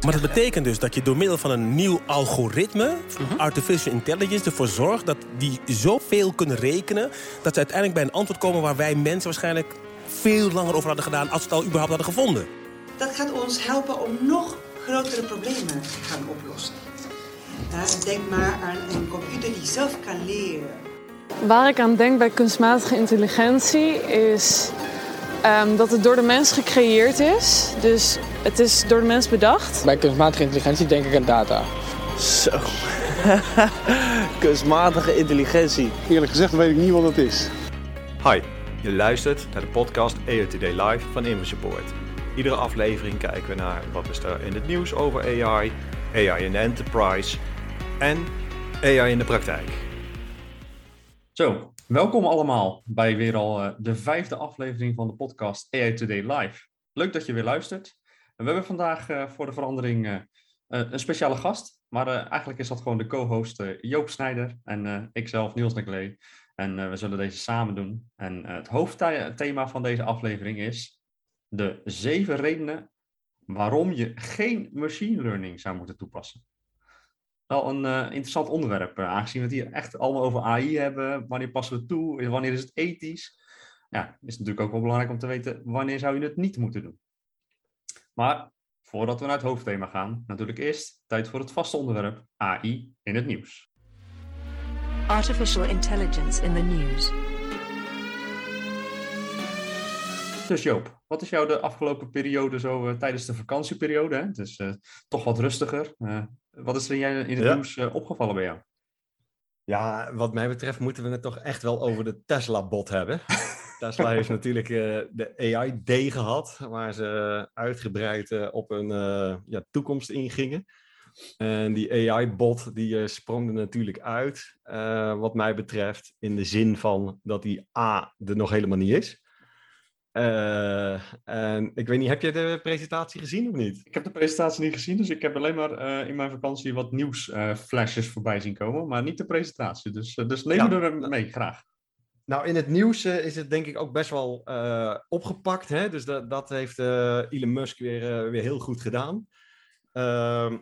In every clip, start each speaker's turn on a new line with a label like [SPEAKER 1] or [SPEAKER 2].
[SPEAKER 1] Maar dat betekent dus dat je door middel van een nieuw algoritme, artificial intelligence, ervoor zorgt dat die zoveel kunnen rekenen, dat ze uiteindelijk bij een antwoord komen waar wij mensen waarschijnlijk veel langer over hadden gedaan als we het al überhaupt hadden gevonden.
[SPEAKER 2] Dat gaat ons helpen om nog grotere problemen te gaan oplossen. Ja, denk maar aan een computer die zelf kan leren.
[SPEAKER 3] Waar ik aan denk bij kunstmatige intelligentie is ehm, dat het door de mens gecreëerd is. Dus het is door de mens bedacht.
[SPEAKER 4] Bij kunstmatige intelligentie denk ik aan data.
[SPEAKER 5] Zo. Kunstmatige intelligentie.
[SPEAKER 6] Eerlijk gezegd weet ik niet wat het is.
[SPEAKER 7] Hi, je luistert naar de podcast AI Today Live van InfoSupport. Iedere aflevering kijken we naar wat is er in het nieuws over AI, AI in de enterprise en AI in de praktijk.
[SPEAKER 8] Zo, welkom allemaal bij weer al eh, de vijfde aflevering van de podcast AI Today Live. Leuk dat je weer luistert. We hebben vandaag eh, voor de verandering eh, een speciale gast, maar eigenlijk is dat gewoon de co-host Joop Snijder en ikzelf Niels Leclee. En we zullen deze samen doen. En het hoofdthema van deze aflevering is de zeven redenen waarom je geen machine learning zou moeten toepassen. Wel een eh, interessant onderwerp, eh, aangezien we het hier echt allemaal over AI hebben. Wanneer passen we toe? Wanneer is het ethisch? Ja, is natuurlijk ook wel belangrijk om te weten wanneer zou je het niet moeten doen. Maar voordat we naar het hoofdthema gaan, natuurlijk eerst tijd voor het vaste onderwerp AI in het nieuws.
[SPEAKER 9] Artificial intelligence in the news.
[SPEAKER 8] Dus Joop, wat is jou de afgelopen periode zo eh, tijdens de vakantieperiode? Hè? Het is eh, toch wat rustiger. Eh, wat is er in, jij- in het
[SPEAKER 7] Ja.
[SPEAKER 8] nieuws opgevallen bij jou?
[SPEAKER 7] Ja, wat mij betreft moeten we het toch echt wel over de Tesla-bot hebben. Tesla heeft natuurlijk de AI-day gehad, waar ze uitgebreid op een ja, toekomst ingingen. En die AI-bot die sprong er natuurlijk uit, wat mij betreft, in de zin van dat die A er nog helemaal niet is. Eh, en ik weet niet, heb je de presentatie gezien of niet?
[SPEAKER 8] Ik heb de presentatie niet gezien, dus ik heb alleen maar eh, in mijn vakantie wat nieuwsflashes voorbij zien komen, maar niet de presentatie. Dus, eh, dus neem
[SPEAKER 7] Ja.
[SPEAKER 8] me er mee, graag.
[SPEAKER 7] Nou, in het nieuws eh, is het denk ik ook best wel eh, opgepakt. Hè? Dus dat, dat heeft eh, Elon Musk weer, eh, weer heel goed gedaan. Ehm,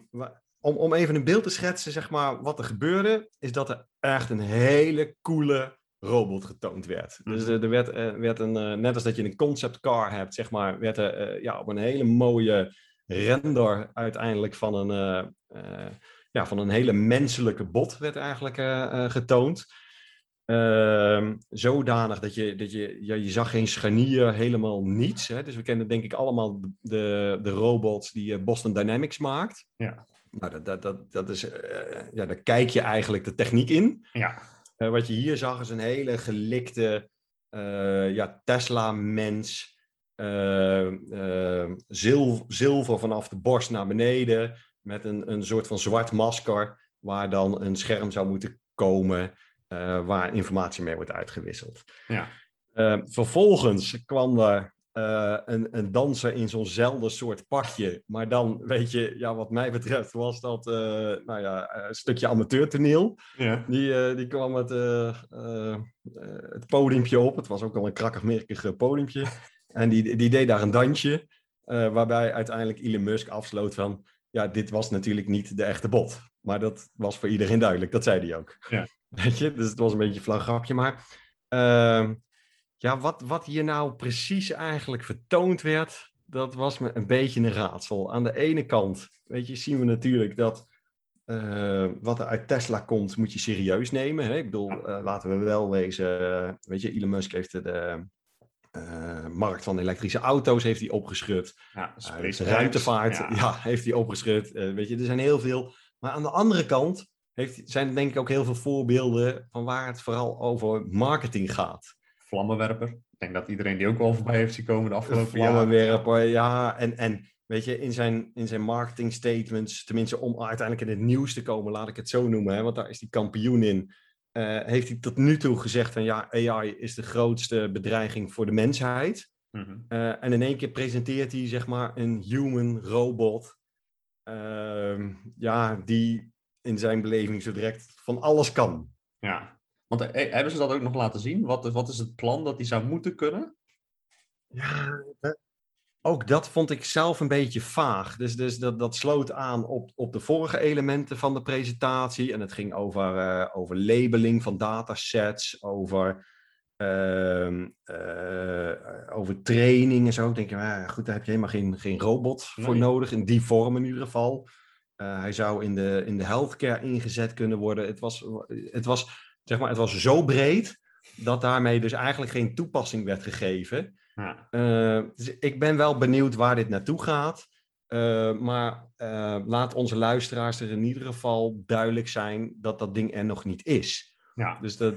[SPEAKER 7] om, om even een beeld te schetsen, zeg maar, wat er gebeurde, is dat er echt een hele coole robot getoond werd. Dus eh, er werd, eh, werd een, eh, net als dat je een concept car hebt, zeg maar, werd er ja, op een hele mooie render uiteindelijk van een, ja, van een hele menselijke bot werd eigenlijk eh, getoond. Ehm, zodanig dat je, dat je, ja, je zag geen scharnier, helemaal niets. Hè? Dus we kennen denk ik allemaal de, de robots die Boston Dynamics maakt.
[SPEAKER 8] Ja.
[SPEAKER 7] Nou, dat, dat, dat, dat is, ja, daar kijk je eigenlijk de techniek in.
[SPEAKER 8] Ja,
[SPEAKER 7] Eh, wat je hier zag is een hele gelikte eh, ja, Tesla-mens. eh, zil- zilver vanaf de borst naar beneden. Met een, een soort van zwart masker. Waar dan een scherm zou moeten komen. waar informatie mee wordt uitgewisseld.
[SPEAKER 8] ja.
[SPEAKER 7] Vervolgens kwam er eh, een, een danser in zo'nzelfde soort pakje. Maar dan, weet je, ja, wat mij betreft was dat eh, nou ja, een stukje amateurtoneel.
[SPEAKER 8] ja.
[SPEAKER 7] Die, eh, die kwam het, eh, eh, eh, het podiumpje op. Het was ook al een krakkig eh, podiumpje. En die, die deed daar een dansje. eh, waarbij uiteindelijk Elon Musk afsloot van... Ja, dit was natuurlijk niet de echte bot. Maar dat was voor iedereen duidelijk. Dat zei hij ook.
[SPEAKER 8] Ja.
[SPEAKER 7] Weet je? Dus het was een beetje een flauw grapje. Maar ehm, ja, wat, wat hier nou precies eigenlijk vertoond werd... Dat was me een beetje een raadsel. Aan de ene kant, weet je, zien we natuurlijk dat eh, wat er uit Tesla komt, moet je serieus nemen. Hè? Ik bedoel, eh, laten we wel wezen. eh, weet je, Elon Musk heeft de markt van elektrische auto's heeft hij opgeschud.
[SPEAKER 8] ja
[SPEAKER 7] ruimtevaart
[SPEAKER 8] ja.
[SPEAKER 7] ja. heeft hij opgeschud. Weet je, er zijn heel veel. Maar aan de andere kant heeft, zijn er denk ik ook heel veel voorbeelden van waar het vooral over marketing gaat.
[SPEAKER 8] Vlammenwerper. Ik denk dat iedereen die ook wel voorbij heeft zien komen de afgelopen jaren.
[SPEAKER 7] Vlammenwerper, ja. En, en weet je, in zijn, in zijn marketing statements, tenminste om uiteindelijk in het nieuws te komen, laat ik het zo noemen, hè, want daar is die kampioen in, eh, heeft hij tot nu toe gezegd van ja, AI is de grootste bedreiging voor de mensheid.
[SPEAKER 8] Mhm.
[SPEAKER 7] Eh, en in één keer presenteert hij zeg maar een human robot, ehm, ja, die in zijn beleving zo direct van alles kan.
[SPEAKER 8] Ja, want eh, hebben ze dat ook nog laten zien? Wat, wat is het plan dat die zou moeten kunnen?
[SPEAKER 7] Ja, dat- ook dat vond ik zelf een beetje vaag. Dus, dus dat, dat sloot aan op, op de vorige elementen van de presentatie. En het ging over, eh, over labeling van datasets, over, ehm, eh, over training en zo. Ik denk, ja, goed, daar heb je helemaal geen, geen robot voor nodig, in die vorm in ieder geval. Eh, hij zou in de, in de healthcare ingezet kunnen worden. Het was, het, was, zeg maar, het was zo breed dat daarmee dus eigenlijk geen toepassing werd gegeven.
[SPEAKER 8] Ja.
[SPEAKER 7] Eh, dus ik ben wel benieuwd waar dit naartoe gaat. Eh, maar eh, laat onze luisteraars er in ieder geval duidelijk zijn dat dat ding er nog niet is.
[SPEAKER 8] Ja.
[SPEAKER 7] Dus dat,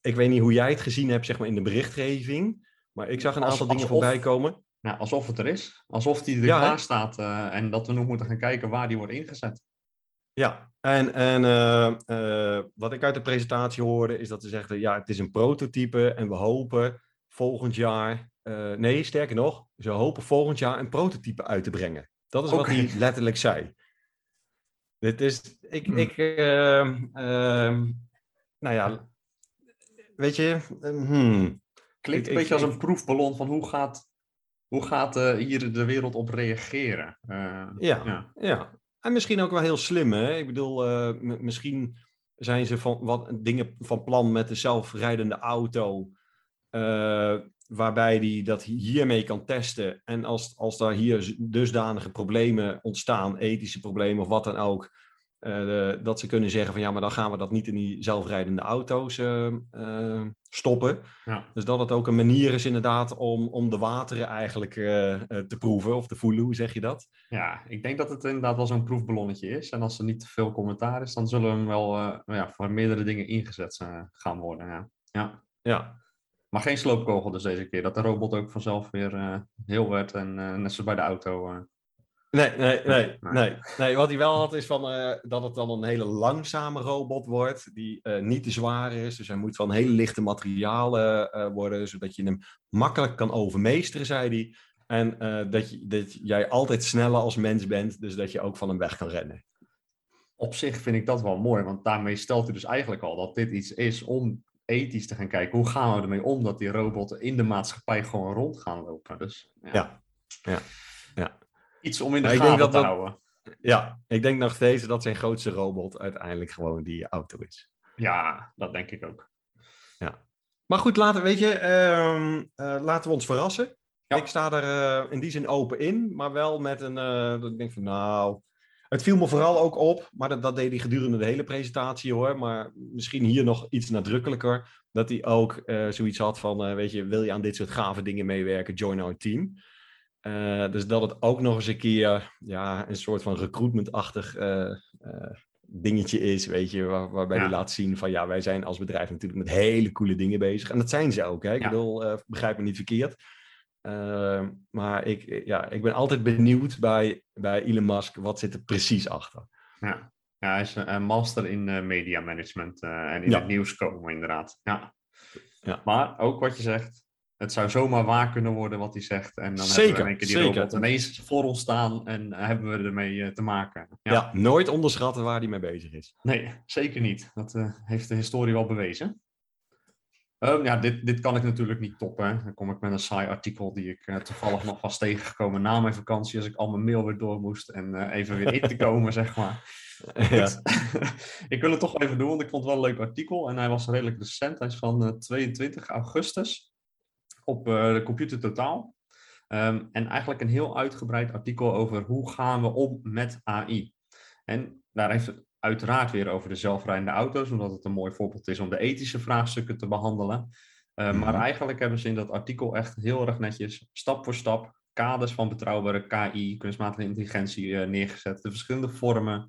[SPEAKER 7] ik weet niet hoe jij het gezien hebt zeg maar, in de berichtgeving. Maar ik zag een
[SPEAKER 8] Als-
[SPEAKER 7] aantal dingen
[SPEAKER 8] alsof-
[SPEAKER 7] voorbij komen.
[SPEAKER 8] Nou, alsof het er is. Alsof die er
[SPEAKER 7] Ja,
[SPEAKER 8] klaar staat en dat we nog moeten gaan kijken waar die wordt ingezet.
[SPEAKER 7] Ja, en, en eh, eh, wat ik uit de presentatie hoorde is dat ze zeggen, ja, het is een prototype en we hopen volgend jaar, eh, nee, sterker nog, ze hopen volgend jaar een prototype uit te brengen. Dat is wat hij letterlijk zei. Dit is, ik,
[SPEAKER 8] Hmm.
[SPEAKER 7] ik ehm, ehm, nou ja, weet je, ehm, hmm.
[SPEAKER 8] Klinkt
[SPEAKER 7] Ik-
[SPEAKER 8] een
[SPEAKER 7] ik-
[SPEAKER 8] beetje als een proefballon van hoe gaat, hoe gaat hier de wereld op reageren.
[SPEAKER 7] Ja,
[SPEAKER 8] ja.
[SPEAKER 7] ja. En misschien ook wel heel slim, hè? Ik bedoel, eh, misschien zijn ze van wat dingen van plan met de zelfrijdende auto, eh, waarbij die dat hiermee kan testen. En als, als daar hier dusdanige problemen ontstaan, ethische problemen of wat dan ook, eh, dat ze kunnen zeggen van ja, maar dan gaan we dat niet in die zelfrijdende auto's eh, eh, stoppen.
[SPEAKER 8] Ja.
[SPEAKER 7] Dus dat het ook een manier is inderdaad om, om de wateren eigenlijk eh, te proeven of te voelen, hoe zeg je dat?
[SPEAKER 8] ja, ik denk dat het inderdaad wel zo'n proefballonnetje is. En als er niet te veel commentaar is, dan zullen we hem wel eh, ja, voor meerdere dingen ingezet gaan worden. Ja. Ja.
[SPEAKER 7] Ja,
[SPEAKER 8] Maar geen sloopkogel dus deze keer. Dat de robot ook vanzelf weer heel werd en net zoals bij de auto.
[SPEAKER 7] Nee, nee, nee,
[SPEAKER 8] Nee.
[SPEAKER 7] nee. Wat hij wel had is van, eh, dat het dan een hele langzame robot wordt, die eh, niet te zwaar is. Dus hij moet van hele lichte materialen eh, worden, zodat je hem makkelijk kan overmeesteren, zei hij. En dat, je, dat jij altijd sneller als mens bent, dus dat je ook van hem weg kan rennen.
[SPEAKER 8] op zich vind ik dat wel mooi, want daarmee stelt hij dus eigenlijk al dat dit iets is om ethisch te gaan kijken. Hoe gaan we ermee om dat die robotten in de maatschappij gewoon rond gaan lopen? Dus ja,
[SPEAKER 7] Ja, ja, ja.
[SPEAKER 8] Iets om in de
[SPEAKER 7] Maar ik
[SPEAKER 8] gaten te
[SPEAKER 7] dat
[SPEAKER 8] houden.
[SPEAKER 7] Ja, ik denk nog steeds dat zijn grootste robot uiteindelijk gewoon die auto is.
[SPEAKER 8] Ja, dat denk ik ook.
[SPEAKER 7] Maar goed, laten, weet je, ehm, eh, laten we ons verrassen.
[SPEAKER 8] Ja.
[SPEAKER 7] Ik sta er eh, in die zin open in, maar wel met een. eh, dat ik denk van nou. Het viel me vooral ook op, maar dat, dat deed hij gedurende de hele presentatie hoor. Maar misschien hier nog iets nadrukkelijker. Dat hij ook zoiets had van: Weet je, wil je aan dit soort gave dingen meewerken? Join our team. Eh, dus dat het ook nog eens een keer ja, een soort van recruitment-achtig eh, dingetje is, weet je, waar- waarbij
[SPEAKER 8] Ja.
[SPEAKER 7] hij laat zien van ja, wij zijn als bedrijf natuurlijk met hele coole dingen bezig. En dat zijn ze ook, hè? Ik bedoel, begrijp me niet verkeerd. Maar ik, ja, ik ben altijd benieuwd bij, bij Elon Musk, wat zit er precies achter?
[SPEAKER 8] Ja, ja hij is een master in media management en in het nieuws komen inderdaad. Ja.
[SPEAKER 7] Ja.
[SPEAKER 8] Maar ook wat je zegt, het zou zomaar waar kunnen worden wat hij zegt. En dan hebben
[SPEAKER 7] Zeker,
[SPEAKER 8] we in één keer die
[SPEAKER 7] zeker.
[SPEAKER 8] robot ineens voor ons staan en hebben we ermee eh, te maken.
[SPEAKER 7] Ja. nooit onderschatten waar hij mee bezig is.
[SPEAKER 8] Nee, zeker niet. Dat eh, heeft de historie wel bewezen. Ehm, ja, dit, dit kan ik natuurlijk niet toppen. hè. Dan kom ik met een saai artikel die ik eh, toevallig nog was tegengekomen na mijn vakantie. Als ik al mijn mail weer door moest en even weer in te komen, zeg maar.
[SPEAKER 7] ja.
[SPEAKER 8] Ik wil het toch even doen, want ik vond het wel een leuk artikel. En hij was redelijk recent. Hij is van eh, 22 augustus op eh, de Computer Totaal. Ehm, en eigenlijk een heel uitgebreid artikel over hoe gaan we om met AI. En daar heeft het uiteraard weer over de zelfrijdende auto's, omdat het een mooi voorbeeld is om de ethische vraagstukken te behandelen. Uh,
[SPEAKER 7] Mhm.
[SPEAKER 8] Maar eigenlijk hebben ze in dat artikel echt heel erg netjes, stap voor stap, kaders van betrouwbare KI, kunstmatige intelligentie, eh, neergezet, de verschillende vormen.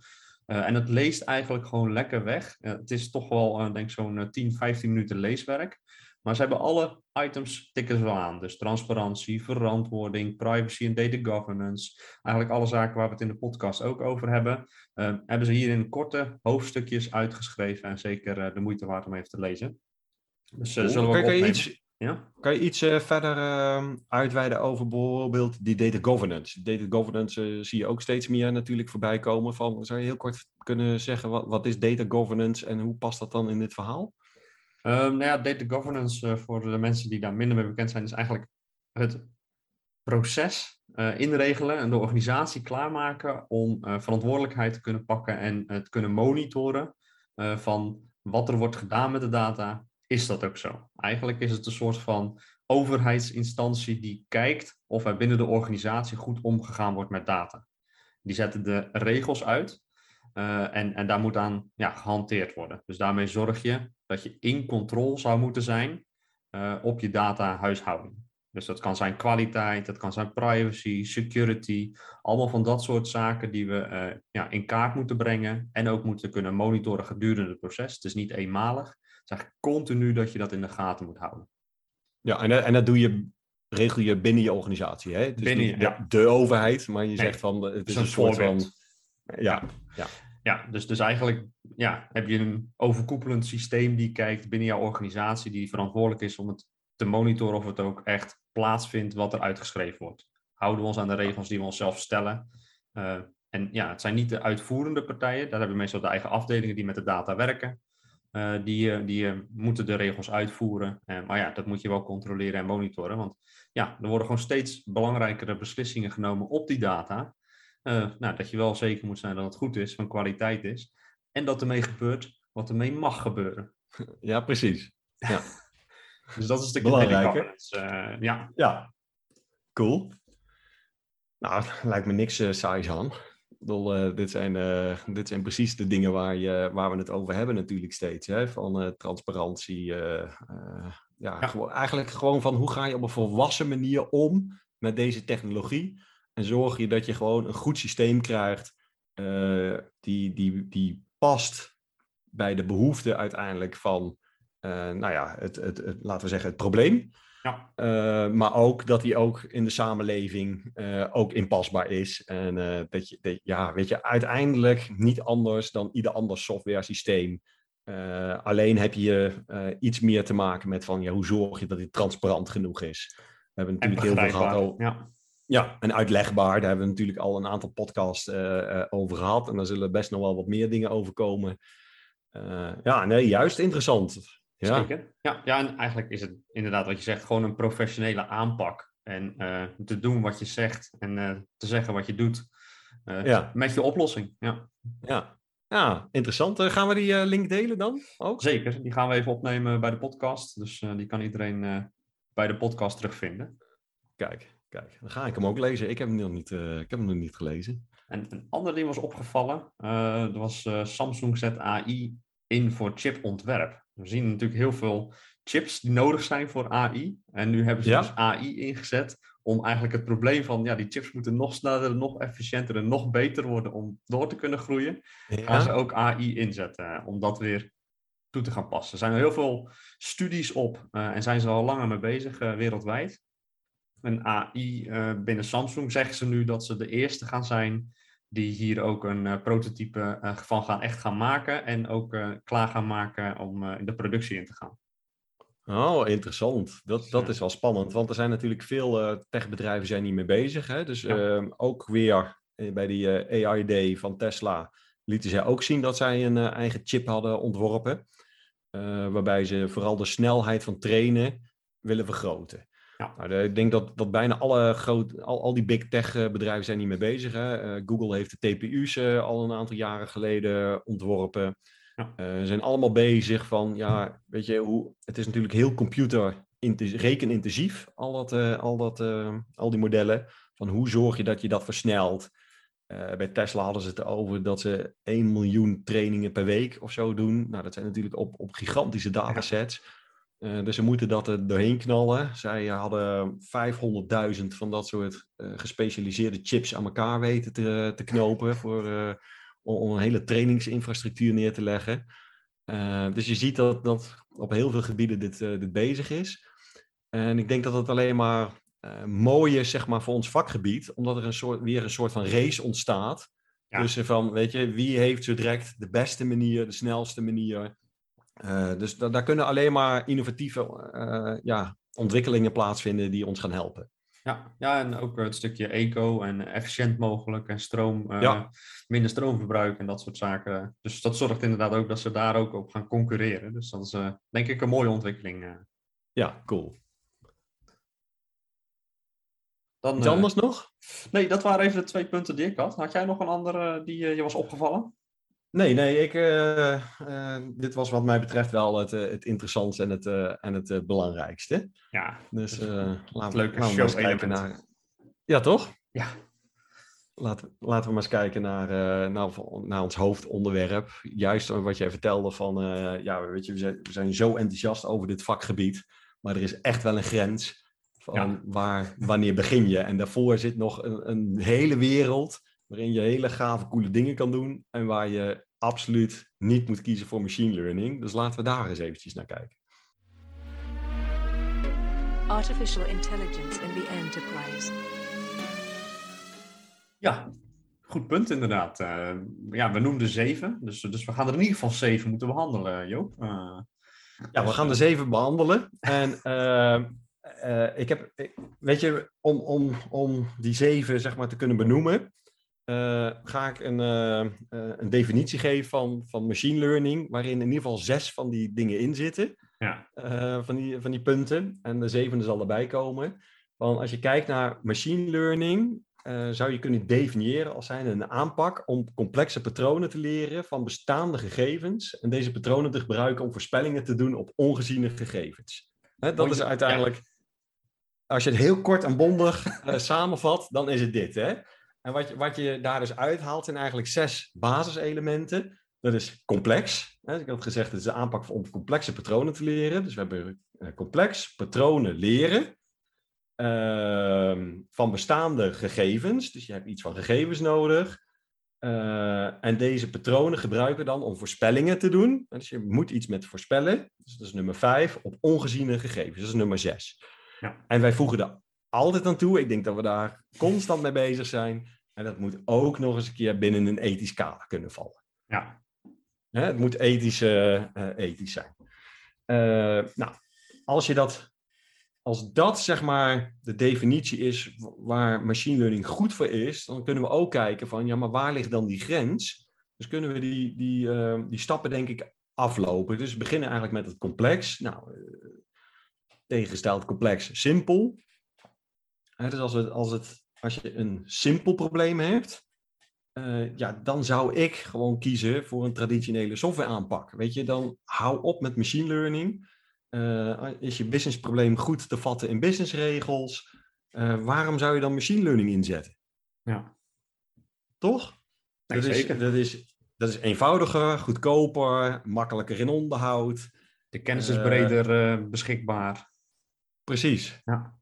[SPEAKER 8] Uh, en het leest eigenlijk gewoon lekker weg. Het is toch wel, denk ik, zo'n 10, 15 minuten leeswerk. Maar ze hebben alle items tikken ze wel aan. Dus transparantie, verantwoording, privacy en data governance. Eigenlijk alle zaken waar we het in de podcast ook over hebben. eh, hebben ze hier in korte hoofdstukjes uitgeschreven. En zeker eh, de moeite waard om even te lezen. Dus eh, zullen we
[SPEAKER 7] kan,
[SPEAKER 8] ook
[SPEAKER 7] kan je iets,
[SPEAKER 8] Ja?
[SPEAKER 7] kan je iets eh, verder ehm, uitweiden over bijvoorbeeld die data governance? Data governance zie je ook steeds meer natuurlijk voorbij komen. Van, zou je heel kort kunnen zeggen, wat, wat is data governance en hoe past dat dan in dit verhaal?
[SPEAKER 8] Ehm, nou ja, data governance eh, voor de mensen die daar minder mee bekend zijn, is eigenlijk het proces eh, inregelen en de organisatie klaarmaken om eh, verantwoordelijkheid te kunnen pakken en te kunnen monitoren van wat er wordt gedaan met de data. Is dat ook zo? Eigenlijk is het een soort van overheidsinstantie die kijkt of er binnen de organisatie goed omgegaan wordt met data. Die zetten de regels uit eh, en, en daar moet aan ja, gehanteerd worden. Dus daarmee zorg je dat je in controle zou moeten zijn eh, op je data huishouding. Dus dat kan zijn kwaliteit, dat kan zijn privacy, security, allemaal van dat soort zaken die we eh, ja, in kaart moeten brengen en ook moeten kunnen monitoren gedurende het proces. Het is niet eenmalig, het is eigenlijk continu dat je dat in de gaten moet houden.
[SPEAKER 7] Ja, en, dat- en dat doe je, regel je binnen je organisatie. Hè?
[SPEAKER 8] Binnen
[SPEAKER 7] niet de,
[SPEAKER 8] ja.
[SPEAKER 7] de overheid, maar je
[SPEAKER 8] Nee,
[SPEAKER 7] zegt van, het is een soort van...
[SPEAKER 8] voorbeeld.
[SPEAKER 7] Ja,
[SPEAKER 8] Ja, dus, dus eigenlijk ja, heb je een overkoepelend systeem die kijkt binnen jouw organisatie, die verantwoordelijk is om het te monitoren of het ook echt plaatsvindt wat er uitgeschreven wordt. Houden we ons aan de regels die we onszelf stellen. Eh, en ja, het zijn niet de uitvoerende partijen, daar hebben we meestal de eigen afdelingen die met de data werken. Eh, die eh, die moeten de regels uitvoeren. Maar ja, dat moet je wel controleren en monitoren. Want ja, er worden gewoon steeds belangrijkere beslissingen genomen op die data. Eh, nou, dat je wel zeker moet zijn dat het goed is, van kwaliteit is. En dat ermee gebeurt wat ermee mag gebeuren.
[SPEAKER 7] ja precies. Ja.
[SPEAKER 8] Dus dat is een stukje
[SPEAKER 7] Belangrijk,
[SPEAKER 8] data
[SPEAKER 7] hè?
[SPEAKER 8] governance. Eh, ja,
[SPEAKER 7] ja, cool. Nou, lijkt me niks eh saais aan. Ik bedoel, dit, zijn, dit zijn precies de dingen waar, je, waar we het over hebben natuurlijk steeds. Hè? Van transparantie. ja,
[SPEAKER 8] Ja.
[SPEAKER 7] Gewoon, eigenlijk gewoon van hoe ga je op een volwassen manier om met deze technologie. En zorg je dat je gewoon een goed systeem krijgt eh, die, die, die past bij de behoeften uiteindelijk van, eh, nou ja, het, het, het, laten we zeggen, het probleem.
[SPEAKER 8] ja,
[SPEAKER 7] Uh, maar ook dat die ook in de samenleving ook inpasbaar is. En dat je, dat, ja, weet je, uiteindelijk niet anders dan ieder ander software systeem. Alleen heb je iets meer te maken met van, ja, hoe zorg je dat dit transparant genoeg is. We hebben natuurlijk heel veel gehad over.
[SPEAKER 8] Ja.
[SPEAKER 7] Ja, en uitlegbaar. Daar hebben we natuurlijk al een aantal podcasts uh, over gehad. En daar zullen best nog wel wat meer dingen over komen. Uh, ja, nee, juist interessant. Ja.
[SPEAKER 8] Zeker. Ja, ja, en eigenlijk is het inderdaad wat je zegt, gewoon een professionele aanpak. En uh, te doen wat je zegt en uh, te zeggen wat je doet ja. met je oplossing. Ja,
[SPEAKER 7] ja. ja interessant. gaan we die link delen dan ook?
[SPEAKER 8] Zeker, die gaan we even opnemen bij de podcast. Dus die kan iedereen bij de podcast terugvinden.
[SPEAKER 7] Kijk, kijk, dan ga ik hem ook lezen. Ik heb hem nog niet, uh, ik heb hem nog niet gelezen.
[SPEAKER 8] En een ander ding was opgevallen. Uh, er was uh, Samsung zet AI in voor chipontwerp. We zien natuurlijk heel veel chips die nodig zijn voor AI. En nu hebben ze
[SPEAKER 7] Ja.
[SPEAKER 8] dus AI ingezet om eigenlijk het probleem van... ja, die chips moeten nog sneller, nog efficiënter en nog beter worden... om door te kunnen groeien. Gaan ze ook AI inzetten eh, om dat weer toe te gaan passen. Er zijn er heel veel studies op en zijn ze al langer mee bezig wereldwijd. En AI uh, binnen Samsung zeggen ze nu dat ze de eerste gaan zijn die hier ook een uh, prototype uh, van gaan echt gaan maken en ook klaar gaan maken om in de productie in te gaan.
[SPEAKER 7] Oh, interessant. Dat, dat is wel spannend, want er zijn natuurlijk veel techbedrijven zijn niet mee bezig. Hè? Dus ja. ook weer bij die AI Day van Tesla lieten zij ook zien dat zij een eigen chip hadden ontworpen, waarbij ze vooral de snelheid van trainen willen vergroten.
[SPEAKER 8] Ja.
[SPEAKER 7] Nou, de, ik denk dat, dat bijna alle groot, al, al die big tech bedrijven zijn niet mee bezig. Hè? Uh, Google heeft de TPU's uh, al een aantal jaren geleden ontworpen.
[SPEAKER 8] Ja.
[SPEAKER 7] Uh, zijn allemaal bezig van, ja, weet je, hoe, het is natuurlijk heel computer rekenintensief, al, dat, eh, al, dat, al die modellen. Van hoe zorg je dat je dat versnelt? Eh, bij Tesla hadden ze het erover dat ze 1 miljoen trainingen per week of zo doen. Nou, dat zijn natuurlijk op, op gigantische datasets. Ja. Uh, dus ze moeten dat er doorheen knallen. Zij hadden 500.000 van dat soort uh, gespecialiseerde chips aan elkaar weten te, te knopen. Voor, uh, om een hele trainingsinfrastructuur neer te leggen. Eh, dus je ziet dat, dat op heel veel gebieden dit, eh, dit bezig is. En ik denk dat het alleen maar eh, mooi is zeg maar, voor ons vakgebied, omdat er een soort, weer een soort van race ontstaat.
[SPEAKER 8] Ja.
[SPEAKER 7] Tussen van, weet je, wie heeft zo direct de beste manier, de snelste manier. Eh, dus da- daar kunnen alleen maar innovatieve eh, ja, ontwikkelingen plaatsvinden die ons gaan helpen.
[SPEAKER 8] Ja, ja, en ook het stukje eco en efficiënt mogelijk en stroom, eh,
[SPEAKER 7] Ja.
[SPEAKER 8] minder stroomverbruik en dat soort zaken. Dus dat zorgt inderdaad ook dat ze daar ook op gaan concurreren. Dus dat is denk ik een mooie ontwikkeling.
[SPEAKER 7] Ja, cool.
[SPEAKER 8] Dan,
[SPEAKER 7] Iets anders nog?
[SPEAKER 8] Nee, dat waren even de twee punten die ik had. Had jij nog een andere die je was opgevallen?
[SPEAKER 7] Nee, nee, ik, eh, eh, dit was wat mij betreft wel het, eh, het interessantste en het, en het belangrijkste.
[SPEAKER 8] Ja,
[SPEAKER 7] Dus laten,
[SPEAKER 8] leuke
[SPEAKER 7] we, laten we eens kijken naar... Ja, toch?
[SPEAKER 8] Ja.
[SPEAKER 7] Laten, laten we maar eens kijken naar, naar, naar ons hoofdonderwerp. Juist wat jij vertelde van, ja, weet je, we zijn, we zijn zo enthousiast over dit vakgebied, maar er is echt wel een grens van
[SPEAKER 8] Ja.
[SPEAKER 7] waar, wanneer begin je. En daarvoor zit nog een, een hele wereld waarin je hele gave, coole dingen kan doen en waar je absoluut niet moet kiezen voor machine learning. Dus laten we daar eens eventjes naar kijken.
[SPEAKER 9] Artificial intelligence in the enterprise.
[SPEAKER 8] Ja, goed punt inderdaad. Eh, ja, we noemden zeven, dus, dus we gaan er in ieder geval zeven moeten behandelen, Joop. Eh,
[SPEAKER 7] Ja, we
[SPEAKER 8] dus,
[SPEAKER 7] gaan
[SPEAKER 8] eh,
[SPEAKER 7] er zeven behandelen. En eh, eh, ik heb, weet je, om, om, om die zeven zeg maar te kunnen benoemen, eh, ga ik een, eh, eh, een definitie geven van, van machine learning, waarin in ieder geval zes van die dingen in zitten,
[SPEAKER 8] Ja,
[SPEAKER 7] van, die, van die punten. En de zevende zal erbij komen. Want als je kijkt naar machine learning, zou je kunnen definiëren als zijn een aanpak om complexe patronen te leren van bestaande gegevens en deze patronen te gebruiken om voorspellingen te doen op ongeziene gegevens. Hè, dat is uiteindelijk, als je het heel kort en bondig samenvat, dan is het dit. Hè? En wat je, wat je daar dus uithaalt zijn eigenlijk zes basiselementen. Dat is complex. Hè? Ik had gezegd, het is de aanpak om complexe patronen te leren. Dus we hebben eh, complex patronen leren ehm, van bestaande gegevens. Dus je hebt iets van gegevens nodig. Eh, en deze patronen gebruiken we dan om voorspellingen te doen. Dus je moet iets met voorspellen. Dus dat is nummer vijf. Op ongeziene gegevens. Dat is nummer zes.
[SPEAKER 8] Ja.
[SPEAKER 7] En wij voegen er altijd aan toe. Ik denk dat we daar constant mee bezig zijn. En dat moet ook nog eens een keer binnen een ethisch kader kunnen vallen.
[SPEAKER 8] ja,
[SPEAKER 7] Hè, het moet ethisch, eh, eh, ethisch zijn. Eh, nou, als je dat, als dat zeg maar de definitie is waar machine learning goed voor is, dan kunnen we ook kijken van, ja, maar waar ligt dan die grens? Dus kunnen we die, die, die stappen denk ik aflopen. Dus we beginnen eigenlijk met het complex. Nou, tegengesteld complex, simpel. Hè, dus als, het, als, het, als je een simpel probleem hebt, eh, ja, dan zou ik gewoon kiezen voor een traditionele software aanpak. Weet je, dan hou op met machine learning. Eh, is je businessprobleem goed te vatten in businessregels? Eh, waarom zou je dan machine learning inzetten?
[SPEAKER 8] ja.
[SPEAKER 7] Toch?
[SPEAKER 8] Nee,
[SPEAKER 7] dat, is,
[SPEAKER 8] zeker.
[SPEAKER 7] dat, is, dat is eenvoudiger, goedkoper, makkelijker in onderhoud.
[SPEAKER 8] De kennis is breder beschikbaar.
[SPEAKER 7] Precies.
[SPEAKER 8] Ja.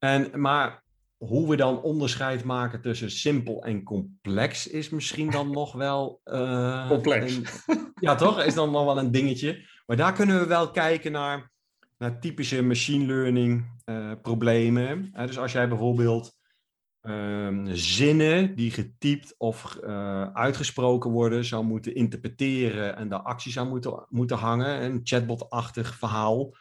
[SPEAKER 7] En, maar hoe we dan onderscheid maken tussen simpel en complex is misschien dan nog wel... eh,
[SPEAKER 8] Complex.
[SPEAKER 7] een- ja, toch? Is dan nog wel een dingetje. Maar daar kunnen we wel kijken naar, naar typische machine learning eh, problemen. Eh, dus als jij bijvoorbeeld ehm, zinnen die getypt of uitgesproken worden zou moeten interpreteren en daar acties aan moeten, moeten hangen, een chatbot-achtig verhaal.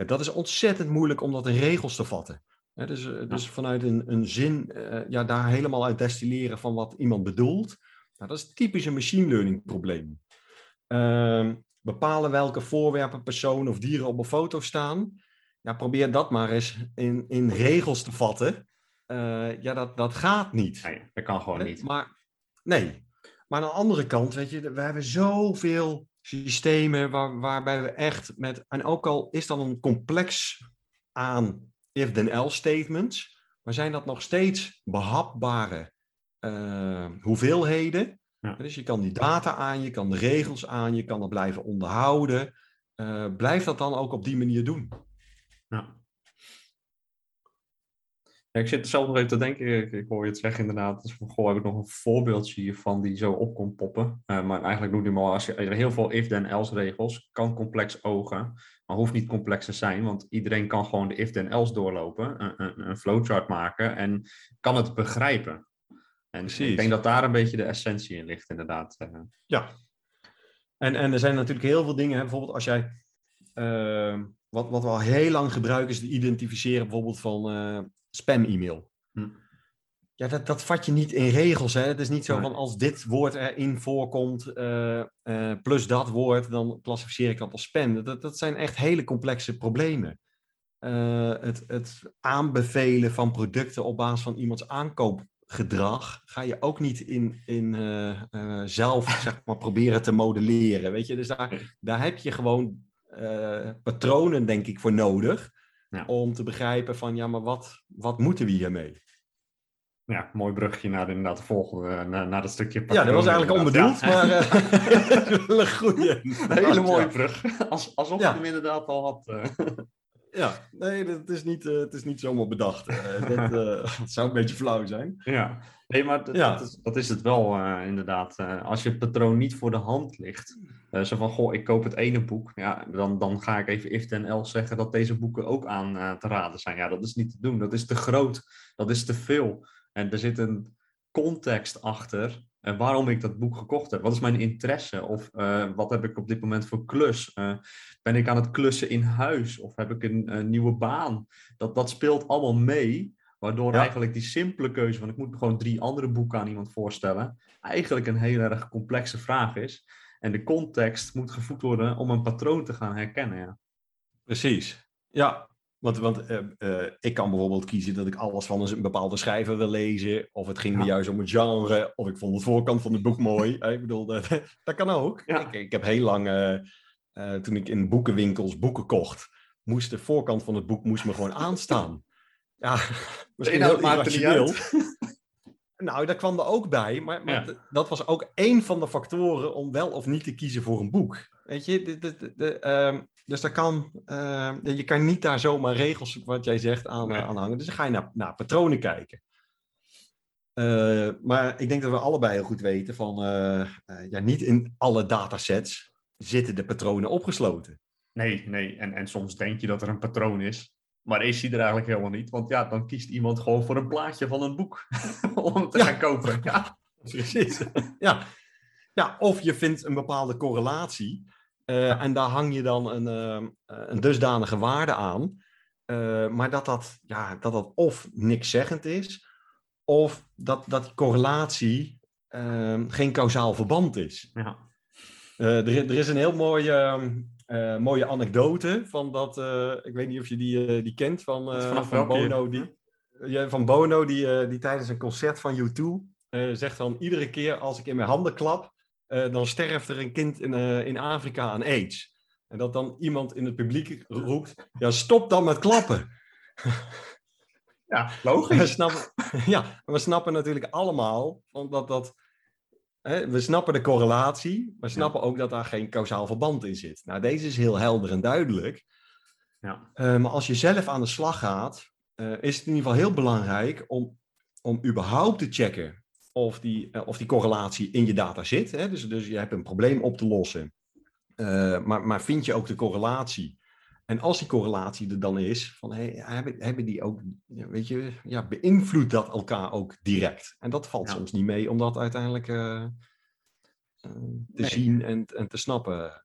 [SPEAKER 7] Ja, dat is ontzettend moeilijk om dat in regels te vatten. Dus, eh, dus vanuit een, een zin eh, ja, daar helemaal uit destilleren van wat iemand bedoelt. Nou, dat is typisch een machine learning probleem. Ehm, bepalen welke voorwerpen, personen of dieren op een foto staan. Ja, probeer dat maar eens in, in regels te vatten. Eh, ja, dat, dat gaat niet.
[SPEAKER 8] Nee, dat kan gewoon niet.
[SPEAKER 7] Maar nee. Maar aan de andere kant, weet je, we hebben zoveel systemen waar, waarbij we echt met, en ook al is dan een complex aan if-then-else statements, maar zijn dat nog steeds behapbare eh, hoeveelheden.
[SPEAKER 8] Ja.
[SPEAKER 7] Dus je kan die data aan, je kan de regels aan, je kan het blijven onderhouden. Eh, blijf dat dan ook op die manier doen.
[SPEAKER 8] Ja. Ja, ik zit er zelf nog even te denken, ik, ik hoor je het zeggen inderdaad. Dus goh, heb ik nog een voorbeeldje hiervan die zo op kon poppen. Eh, maar eigenlijk doe je maar als je er heel veel if-then-else regels, kan complex ogen, maar hoeft niet complex te zijn, want iedereen kan gewoon de if-then-else doorlopen, een, een, een flowchart maken en kan het begrijpen. En
[SPEAKER 7] Precies.
[SPEAKER 8] ik denk dat daar een beetje de essentie in ligt, inderdaad. Eh,
[SPEAKER 7] Ja. En, en er zijn natuurlijk heel veel dingen. Hè, bijvoorbeeld als jij. eh, wat, wat we al heel lang gebruiken is het identificeren bijvoorbeeld van spam-e-mail.
[SPEAKER 8] Hm.
[SPEAKER 7] Ja, dat, dat vat je niet in regels. Hè? Het is niet zo
[SPEAKER 8] Nee.
[SPEAKER 7] van als dit woord erin voorkomt eh, eh, plus dat woord, dan klassificeer ik dat als spam. Dat, dat zijn echt hele complexe problemen. Eh, het, het aanbevelen van producten op basis van iemands aankoopgedrag ga je ook niet in, in zelf zeg maar, proberen te modelleren. Weet je? Dus daar, daar heb je gewoon patronen, denk ik, voor nodig.
[SPEAKER 8] Ja.
[SPEAKER 7] Om te begrijpen van, ja, maar wat, wat moeten we hiermee?
[SPEAKER 8] ja, mooi brugje naar de, inderdaad de volgende, naar, naar dat stukje
[SPEAKER 7] Ja, dat was eigenlijk onbedoeld,
[SPEAKER 8] inderdaad.
[SPEAKER 7] maar eh, wel een goede.
[SPEAKER 8] Hele mooie
[SPEAKER 7] Ja.
[SPEAKER 8] brug. Als, alsof
[SPEAKER 7] Ja.
[SPEAKER 8] je hem inderdaad al had. eh.
[SPEAKER 7] Ja, nee, dat is niet, eh, het is niet zomaar bedacht. Eh, dat, eh, dat zou een beetje flauw zijn.
[SPEAKER 8] Ja, nee, maar dat,
[SPEAKER 7] Ja.
[SPEAKER 8] dat, is, dat is het wel eh, inderdaad. Eh, als je het patroon niet voor de hand ligt, eh, zo van, goh, ik koop het ene boek, ja, dan, dan ga ik even if ten else zeggen dat deze boeken ook aan te raden zijn. Ja, dat is niet te doen, dat is te groot, dat is te veel. En er zit een context achter en waarom ik dat boek gekocht heb. Wat is mijn interesse? Of wat heb ik op dit moment voor klus? Ben ik aan het klussen in huis? Of heb ik een, een nieuwe baan? Dat, dat speelt allemaal mee. Waardoor
[SPEAKER 7] Ja.
[SPEAKER 8] eigenlijk die simpele keuze van ik moet gewoon drie andere boeken aan iemand voorstellen, eigenlijk een heel erg complexe vraag is. En de context moet gevoed worden om een patroon te gaan herkennen. Ja.
[SPEAKER 7] Precies. Ja, want, want eh, eh, ik kan bijvoorbeeld kiezen dat ik alles van een bepaalde schrijver wil lezen. Of het ging me juist om het genre. Of ik vond de voorkant van het boek mooi. Ik bedoel, dat, dat kan ook.
[SPEAKER 8] Ja.
[SPEAKER 7] Ik, ik heb heel lang, eh, toen ik in boekenwinkels boeken kocht, moest de voorkant van het boek moest me gewoon aanstaan. Ja, misschien heel
[SPEAKER 8] maakt niet
[SPEAKER 7] irrationeel. Nou, dat kwam er ook bij. Maar, maar
[SPEAKER 8] Ja.
[SPEAKER 7] dat was ook één van de factoren om wel of niet te kiezen voor een boek. Weet je, de, de, de, de, ehm, dus daar kan, ehm, je kan niet daar zomaar regels, wat jij zegt, aan,
[SPEAKER 8] Nee.
[SPEAKER 7] aan hangen. Dus dan ga je naar, naar patronen kijken. Eh, maar ik denk dat we allebei heel goed weten van, eh, eh, ja, niet in alle datasets zitten de patronen opgesloten.
[SPEAKER 8] Nee, nee. En, en soms denk je dat er een patroon is. Maar is die er eigenlijk helemaal niet. Want ja, dan kiest iemand gewoon voor een plaatje van een boek. om te
[SPEAKER 7] Ja.
[SPEAKER 8] gaan kopen. Ja.
[SPEAKER 7] Precies. ja. ja, of je vindt een bepaalde correlatie eh, en daar hang je dan een, ehm, eh, een dusdanige waarde aan. eh, maar dat dat, ja, dat dat of niks zeggend is, of dat, dat die correlatie ehm, geen kausaal verband is.
[SPEAKER 8] Ja.
[SPEAKER 7] Er, er is een heel mooie, eh, mooie anekdote van dat, eh, ik weet niet of je die, eh, die kent, van, van? Bono. Die, ja, van Bono, die, die tijdens een concert van U2 eh, zegt dan iedere keer als ik in mijn handen klap, dan sterft er een kind in, in Afrika aan AIDS. En dat dan iemand in het publiek roept, ja stop dan met klappen.
[SPEAKER 8] ja,
[SPEAKER 7] We
[SPEAKER 8] logisch.
[SPEAKER 7] snappen, ja, we snappen natuurlijk allemaal omdat dat. Hè, we snappen de correlatie, maar snappen ook dat daar geen kausaal verband in zit. Nou, deze is heel helder en duidelijk.
[SPEAKER 8] Ja.
[SPEAKER 7] Eh, maar als je zelf aan de slag gaat, eh, is het in ieder geval heel belangrijk om, om überhaupt te checken of die, eh, of die correlatie in je data zit. Hè? Dus, dus je hebt een probleem op te lossen. Maar, maar vind je ook de correlatie? En als die correlatie er dan is, van hey, hebben, hebben die ook, weet je, ja, beïnvloedt dat elkaar ook direct? En dat valt
[SPEAKER 8] Ja.
[SPEAKER 7] soms niet mee om dat uiteindelijk eh, eh, te
[SPEAKER 8] Nee.
[SPEAKER 7] zien en, en te snappen.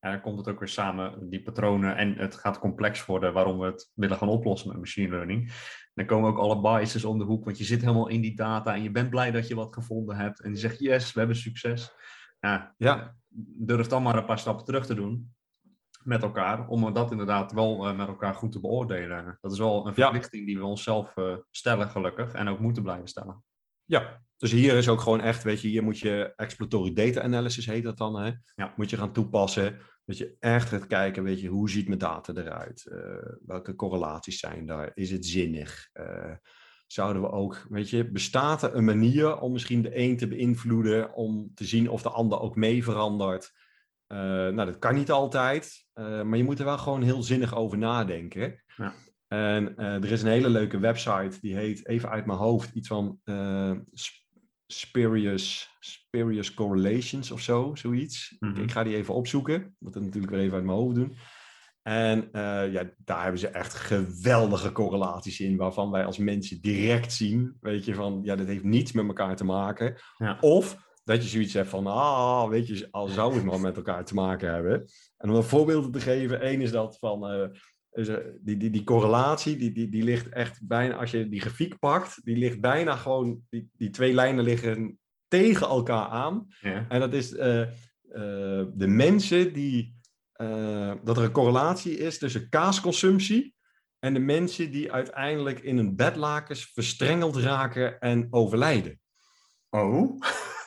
[SPEAKER 8] Ja, dan komt het ook weer samen, die patronen. En het gaat complex worden waarom we het willen gaan oplossen met machine learning. Dan komen ook alle biases om de hoek, want je zit helemaal in die data en je bent blij dat je wat gevonden hebt. En je zegt, yes, we hebben succes. Ja,
[SPEAKER 7] Ja,
[SPEAKER 8] durf dan maar een paar stappen terug te doen met elkaar, om dat inderdaad wel eh, met elkaar goed te beoordelen. Dat is wel een
[SPEAKER 7] Ja.
[SPEAKER 8] verplichting die we onszelf eh, stellen, gelukkig, en ook moeten blijven stellen.
[SPEAKER 7] Ja, dus hier is ook gewoon echt, weet je, hier moet je exploratory data analysis heet dat dan, hè?
[SPEAKER 8] Ja.
[SPEAKER 7] Moet je gaan toepassen. Dat je echt gaat kijken, weet je, hoe ziet mijn data eruit? Eh, welke correlaties zijn daar? Is het zinnig? Zouden we ook, weet je, bestaat er een manier om misschien de een te beïnvloeden, om te zien of de ander ook mee verandert? Eh, nou, dat kan niet altijd, eh, maar je moet er wel gewoon heel zinnig over nadenken.
[SPEAKER 8] Ja.
[SPEAKER 7] En eh, er is een hele leuke website, die heet even uit mijn hoofd iets van Sp- Spurious, Spurious Correlations of zo, zoiets.
[SPEAKER 8] Mhm.
[SPEAKER 7] Ik ga die even opzoeken, ik moet het natuurlijk weer even uit mijn hoofd doen. En ja, daar hebben ze echt geweldige correlaties in, waarvan wij als mensen direct zien, weet je, van ja, dit heeft niets met elkaar te maken.
[SPEAKER 8] Ja.
[SPEAKER 7] Of dat je zoiets hebt van, ah, weet je, al zou het maar met elkaar te maken hebben. En om een voorbeeld te geven, één is dat van, eh, is, die, die, die correlatie, die, die, die ligt echt bijna, als je die grafiek pakt, die ligt bijna gewoon, die, die twee lijnen liggen tegen elkaar aan.
[SPEAKER 8] Ja.
[SPEAKER 7] En dat is eh, eh, de mensen die, dat er een correlatie is tussen kaasconsumptie en de mensen die uiteindelijk in hun bedlakens verstrengeld raken en overlijden.
[SPEAKER 8] Oh?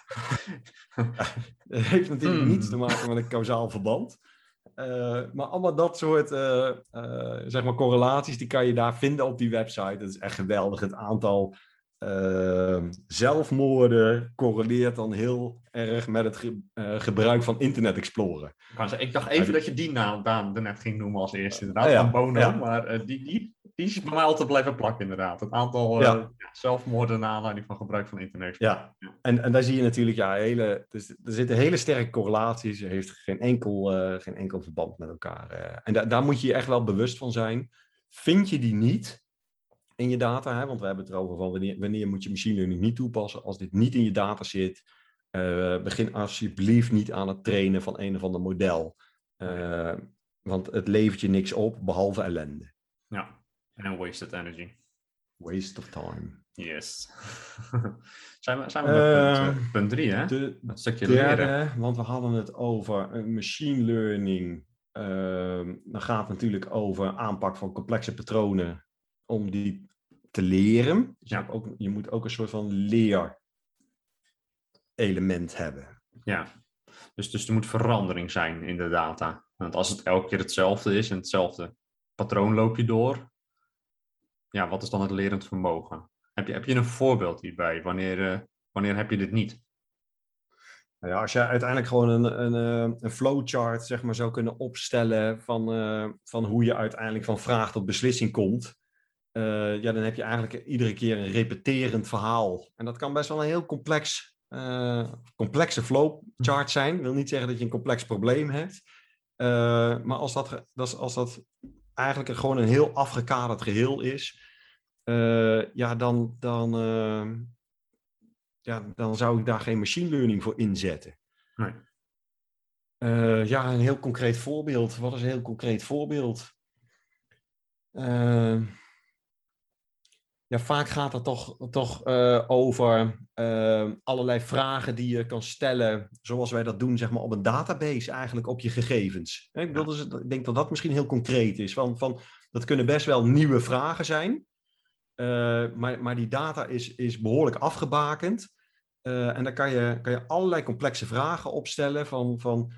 [SPEAKER 7] Het heeft natuurlijk
[SPEAKER 8] Hmm.
[SPEAKER 7] niets te maken met een kausaal verband. Eh, maar allemaal dat soort eh, eh, zeg maar correlaties, die kan je daar vinden op die website. Dat is echt geweldig. Het aantal eh, zelfmoorden correleert dan heel erg met het ge- eh, gebruik van Internet Explorer.
[SPEAKER 8] Ik dacht even dat je die naam Daan net ging noemen als eerste. Inderdaad,
[SPEAKER 7] Ah, ja.
[SPEAKER 8] van Bono.
[SPEAKER 7] Ja.
[SPEAKER 8] Maar eh, die, die, die is bij mij altijd blijven plakken, inderdaad. Het aantal eh,
[SPEAKER 7] Ja.
[SPEAKER 8] zelfmoorden naar aanleiding van gebruik van internet.
[SPEAKER 7] Ja, en, en daar zie je natuurlijk, ja, hele, dus, er zitten hele sterke correlaties. Er heeft geen enkel, geen enkel verband met elkaar. en da- daar moet je je echt wel bewust van zijn. Vind je die niet in je data, hè? want we hebben het erover van wanneer, wanneer moet je machine learning niet toepassen. Als dit niet in je data zit, eh, begin alsjeblieft niet aan het trainen van een of ander model. Eh, want het levert je niks op, behalve ellende.
[SPEAKER 8] Ja, en wasted energy.
[SPEAKER 7] Waste of time.
[SPEAKER 8] Yes. zijn we, zijn we bij
[SPEAKER 7] Eh,
[SPEAKER 8] punt, punt drie, hè?
[SPEAKER 7] De
[SPEAKER 8] Dat stukje
[SPEAKER 7] derde,
[SPEAKER 8] leren.
[SPEAKER 7] want we hadden het over machine learning. Ehm, dan gaat het natuurlijk over aanpak van complexe patronen om die te leren. Dus je, hebt ook, je moet ook een soort van leerelement hebben.
[SPEAKER 8] Ja. Dus, dus er moet verandering zijn in de data. Want als het elke keer hetzelfde is en hetzelfde patroon loop je door, ja, wat is dan het lerend vermogen? Heb je, heb je een voorbeeld hierbij? Wanneer, eh, wanneer heb je dit niet?
[SPEAKER 7] Nou ja, als je uiteindelijk gewoon een, een, eh, een flowchart zeg maar, zou kunnen opstellen van, eh, van hoe je uiteindelijk van vraag tot beslissing komt, eh, ja, dan heb je eigenlijk iedere keer een repeterend verhaal. En dat kan best wel een heel complex, eh, complexe flowchart zijn. Dat wil niet zeggen dat je een complex probleem hebt. Eh, maar als dat, als dat eigenlijk gewoon een heel afgekaderd geheel is, ja, dan, dan, eh, ja, dan zou ik daar geen machine learning voor inzetten.
[SPEAKER 8] Nee.
[SPEAKER 7] Ja, een heel concreet voorbeeld. Wat is een heel concreet voorbeeld? Ja, vaak gaat het toch, toch eh, over eh, allerlei vragen die je kan stellen, zoals wij dat doen zeg maar, op een database, eigenlijk op je gegevens. Ik, bedoel, dus, ik denk dat dat misschien heel concreet is. Van, van, dat kunnen best wel nieuwe vragen zijn, eh, maar, maar die data is, is behoorlijk afgebakend. Eh, en daar kan je, kan je allerlei complexe vragen opstellen van, van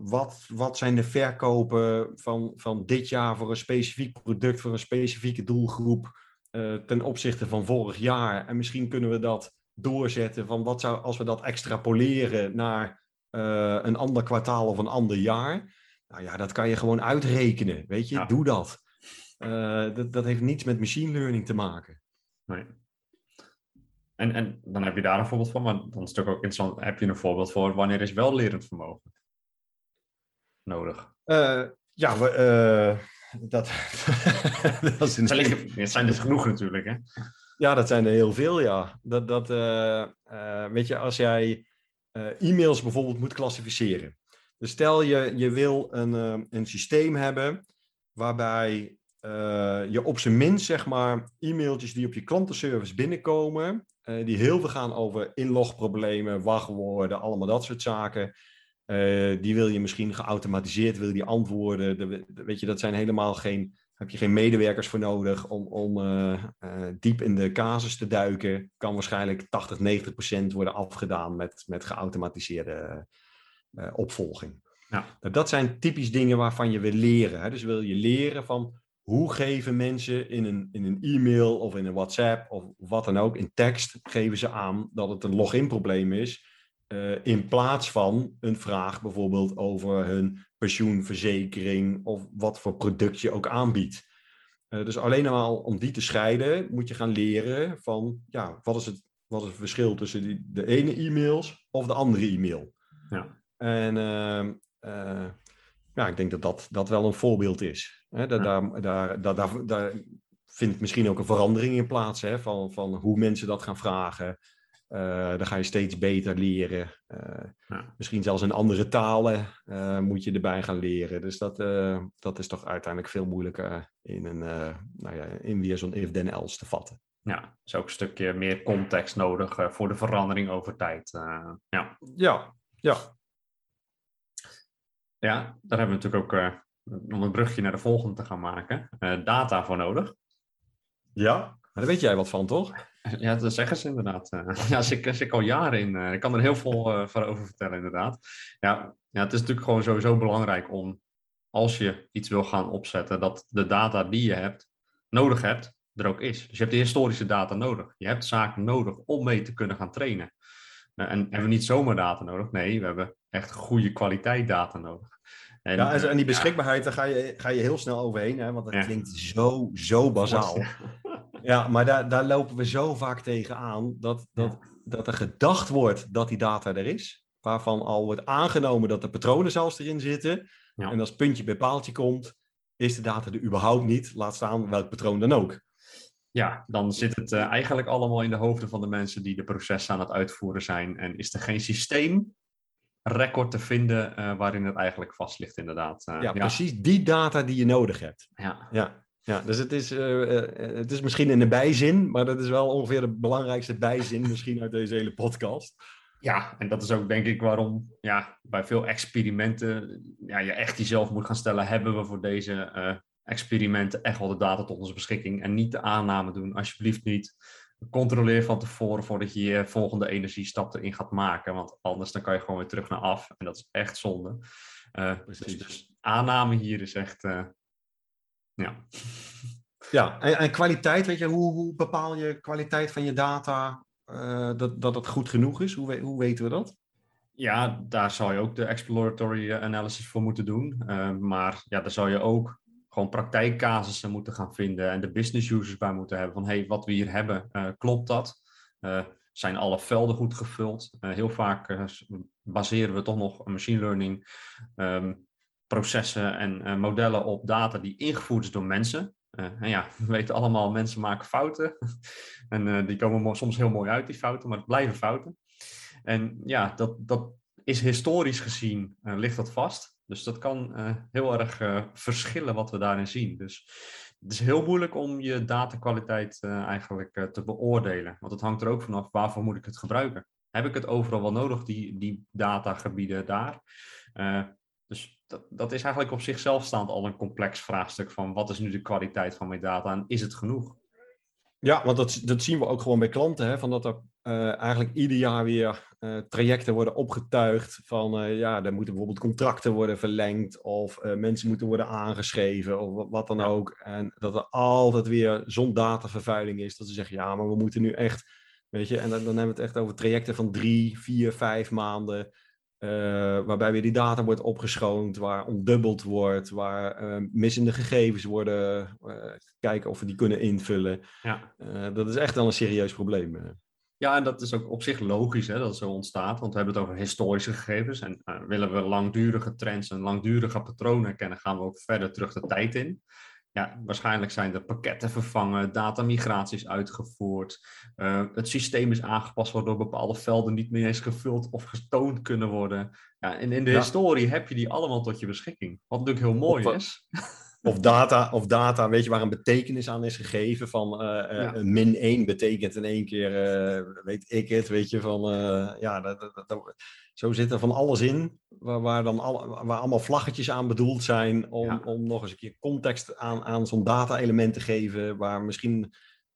[SPEAKER 7] wat, wat zijn de verkopen van, van dit jaar voor een specifiek product, voor een specifieke doelgroep eh, ten opzichte van vorig jaar. En misschien kunnen we dat doorzetten van wat zou, als we dat extrapoleren naar eh, een ander kwartaal of een ander jaar. Nou ja, dat kan je gewoon uitrekenen, weet je,
[SPEAKER 8] Ja.
[SPEAKER 7] doe dat. Eh, dat. Dat heeft niets met machine learning te maken.
[SPEAKER 8] Nee. En, en dan heb je daar een voorbeeld van, maar dan is het ook interessant, heb je een voorbeeld voor wanneer is wel lerend vermogen nodig?
[SPEAKER 7] Ja, we, dat, dat is een
[SPEAKER 8] liggen- Het zijn er genoeg natuurlijk, hè?
[SPEAKER 7] Ja, dat zijn er heel veel, ja. Dat, dat, eh, eh, weet je, als jij eh, e-mails bijvoorbeeld moet klassificeren. Dus stel je, je wil een, een systeem hebben waarbij je op zijn minst, zeg maar, e-mailtjes die op je klantenservice binnenkomen, die heel veel gaan over inlogproblemen, wachtwoorden, allemaal dat soort zaken. Eh, die wil je misschien geautomatiseerd, wil je die antwoorden. De- de- weet je, dat zijn helemaal geen heb je geen medewerkers voor nodig om, om eh, eh, diep in de casus te duiken. Kan waarschijnlijk 80, 90 procent worden afgedaan met, met geautomatiseerde opvolging.
[SPEAKER 8] Ja.
[SPEAKER 7] Nou, dat zijn typisch dingen waarvan je wil leren. Hè? Dus wil je leren van hoe geven mensen in een, in een e-mail of in een WhatsApp of wat dan ook, in tekst, geven ze aan dat het een login probleem is. Eh, in plaats van een vraag bijvoorbeeld over hun pensioenverzekering of wat voor product je ook aanbiedt. Eh, dus alleen al om die te scheiden, moet je gaan leren van, ja, wat is het, wat is het verschil tussen die, de ene e-mails of de andere e-mail?
[SPEAKER 8] Ja.
[SPEAKER 7] En ehm, eh, ja, ik denk dat dat, dat wel een voorbeeld is. Hè? Daar, daar, daar, daar, daar, daar vindt misschien ook een verandering in plaats hè? Van, van hoe mensen dat gaan vragen. Uh, dan ga je steeds beter leren. Uh,
[SPEAKER 8] Ja.
[SPEAKER 7] Misschien zelfs in andere talen eh, moet je erbij gaan leren. Dus dat, eh, dat is toch uiteindelijk veel moeilijker in, een, eh, nou ja, in weer zo'n if-then-else te vatten.
[SPEAKER 8] Ja, is ook een stukje meer context nodig eh, voor de verandering over tijd. eh, ja.
[SPEAKER 7] Ja, ja.
[SPEAKER 8] ja, daar hebben we natuurlijk ook, eh, om een brugje naar de volgende te gaan maken, eh, data voor nodig.
[SPEAKER 7] Ja, maar daar weet jij wat van, toch?
[SPEAKER 8] Ja, dat zeggen ze inderdaad. Ja, zit, ik- zit al jaren in. eh, ik kan er heel veel eh, van over vertellen, inderdaad. Ja, ja, het is natuurlijk gewoon sowieso belangrijk om, als je iets wil gaan opzetten, dat de data die je hebt, nodig hebt, er ook is. Dus je hebt de historische data nodig. Je hebt zaken nodig om mee te kunnen gaan trainen. Eh, en hebben we niet zomaar data nodig? Nee, we hebben echt goede kwaliteit data nodig. En,
[SPEAKER 7] Ja, en, die
[SPEAKER 8] eh,
[SPEAKER 7] beschikbaarheid, daar ga je, ga je heel snel overheen, hè, want dat
[SPEAKER 8] Ja.
[SPEAKER 7] klinkt zo, zo bazaal. Ja, maar daar, daar lopen we zo vaak tegen aan dat, dat, dat er gedacht wordt dat die data er is. Waarvan al wordt aangenomen dat de patronen zelfs erin zitten.
[SPEAKER 8] Ja.
[SPEAKER 7] En als puntje bij paaltje komt, is de data er überhaupt niet. Laat staan welk patroon dan ook.
[SPEAKER 8] Ja, dan zit het eh, eigenlijk allemaal in de hoofden van de mensen die de processen aan het uitvoeren zijn. En is er geen systeemrecord te vinden eh, waarin het eigenlijk vast ligt, inderdaad. Eh,
[SPEAKER 7] Ja, precies die data die je nodig hebt.
[SPEAKER 8] Ja,
[SPEAKER 7] Ja, ja dus het is, eh, eh, het is misschien in de bijzin, maar dat is wel ongeveer de belangrijkste bijzin misschien uit deze hele podcast.
[SPEAKER 8] ja, en dat is ook denk ik waarom ja, bij veel experimenten ja, je echt jezelf moet gaan stellen: hebben we voor deze eh, experimenten echt wel de data tot onze beschikking? En niet de aanname doen, alsjeblieft niet. Controleer van tevoren voordat je je volgende energiestap erin gaat maken. Want anders dan kan je gewoon weer terug naar af. En dat is echt zonde. Dus, dus aanname hier is echt. Ja.
[SPEAKER 7] Ja, en, en kwaliteit, weet je, hoe, hoe bepaal je kwaliteit van je data eh, dat, dat het goed genoeg is? Hoe, hoe weten we dat?
[SPEAKER 8] Ja, daar zou je ook de exploratory analysis voor moeten doen. Eh, maar ja, daar zou je ook gewoon praktijkcasussen moeten gaan vinden en de business users bij moeten hebben. Van hey, wat we hier hebben, eh, klopt dat? Zijn alle velden goed gevuld? Heel vaak baseren we toch nog machine learning ehm, processen en eh, modellen op data die ingevoerd is door mensen. Eh, en ja, we weten allemaal, mensen maken fouten. en eh, die komen soms heel mooi uit, die fouten, maar het blijven fouten. En ja, dat, dat is historisch gezien, ligt dat vast. Dus dat kan heel erg verschillen wat we daarin zien. Dus het is heel moeilijk om je datakwaliteit eh, eigenlijk te beoordelen. Want het hangt er ook vanaf, waarvoor moet ik het gebruiken? Heb ik het overal wel nodig, die, die datagebieden daar? Dus dat, dat is eigenlijk op zichzelf staand al een complex vraagstuk van wat is nu de kwaliteit van mijn data en is het genoeg?
[SPEAKER 7] Ja, want dat, dat zien we ook gewoon bij klanten, hè, van dat er eh, eigenlijk ieder jaar weer eh, trajecten worden opgetuigd van, eh, ja, er moeten bijvoorbeeld contracten worden verlengd of mensen moeten worden aangeschreven of wat, wat dan ook. En dat er altijd weer zo'n datavervuiling is, dat ze zeggen, ja, maar we moeten nu echt, weet je, en dan, dan hebben we het echt over trajecten van drie, vier, vijf maanden, eh, waarbij weer die data wordt opgeschoond, waar ontdubbeld wordt, waar eh, missende gegevens worden, eh, kijken of we die kunnen invullen.
[SPEAKER 8] Ja.
[SPEAKER 7] Dat is echt wel een serieus probleem.
[SPEAKER 8] Ja, en dat is ook op zich logisch hè, dat het zo ontstaat, want we hebben het over historische gegevens. En willen we langdurige trends en langdurige patronen kennen, gaan we ook verder terug de tijd in. Ja, waarschijnlijk zijn er pakketten vervangen, datamigraties uitgevoerd. eh, het systeem is aangepast waardoor bepaalde velden niet meer eens gevuld of getoond kunnen worden. Ja, en in de
[SPEAKER 7] Ja.
[SPEAKER 8] historie heb je die allemaal tot je beschikking. Wat natuurlijk heel mooi
[SPEAKER 7] Of, eh,
[SPEAKER 8] is.
[SPEAKER 7] Of data, of data, weet je, waar een betekenis aan is gegeven van eh,
[SPEAKER 8] Ja.
[SPEAKER 7] min 1 betekent in één keer, weet ik het, weet je, van ja, dat, dat, dat- zo zit er van alles in, waar, waar, dan waar allemaal vlaggetjes aan bedoeld zijn om,
[SPEAKER 8] Ja.
[SPEAKER 7] om nog eens een keer context aan, aan zo'n data-element te geven, waar misschien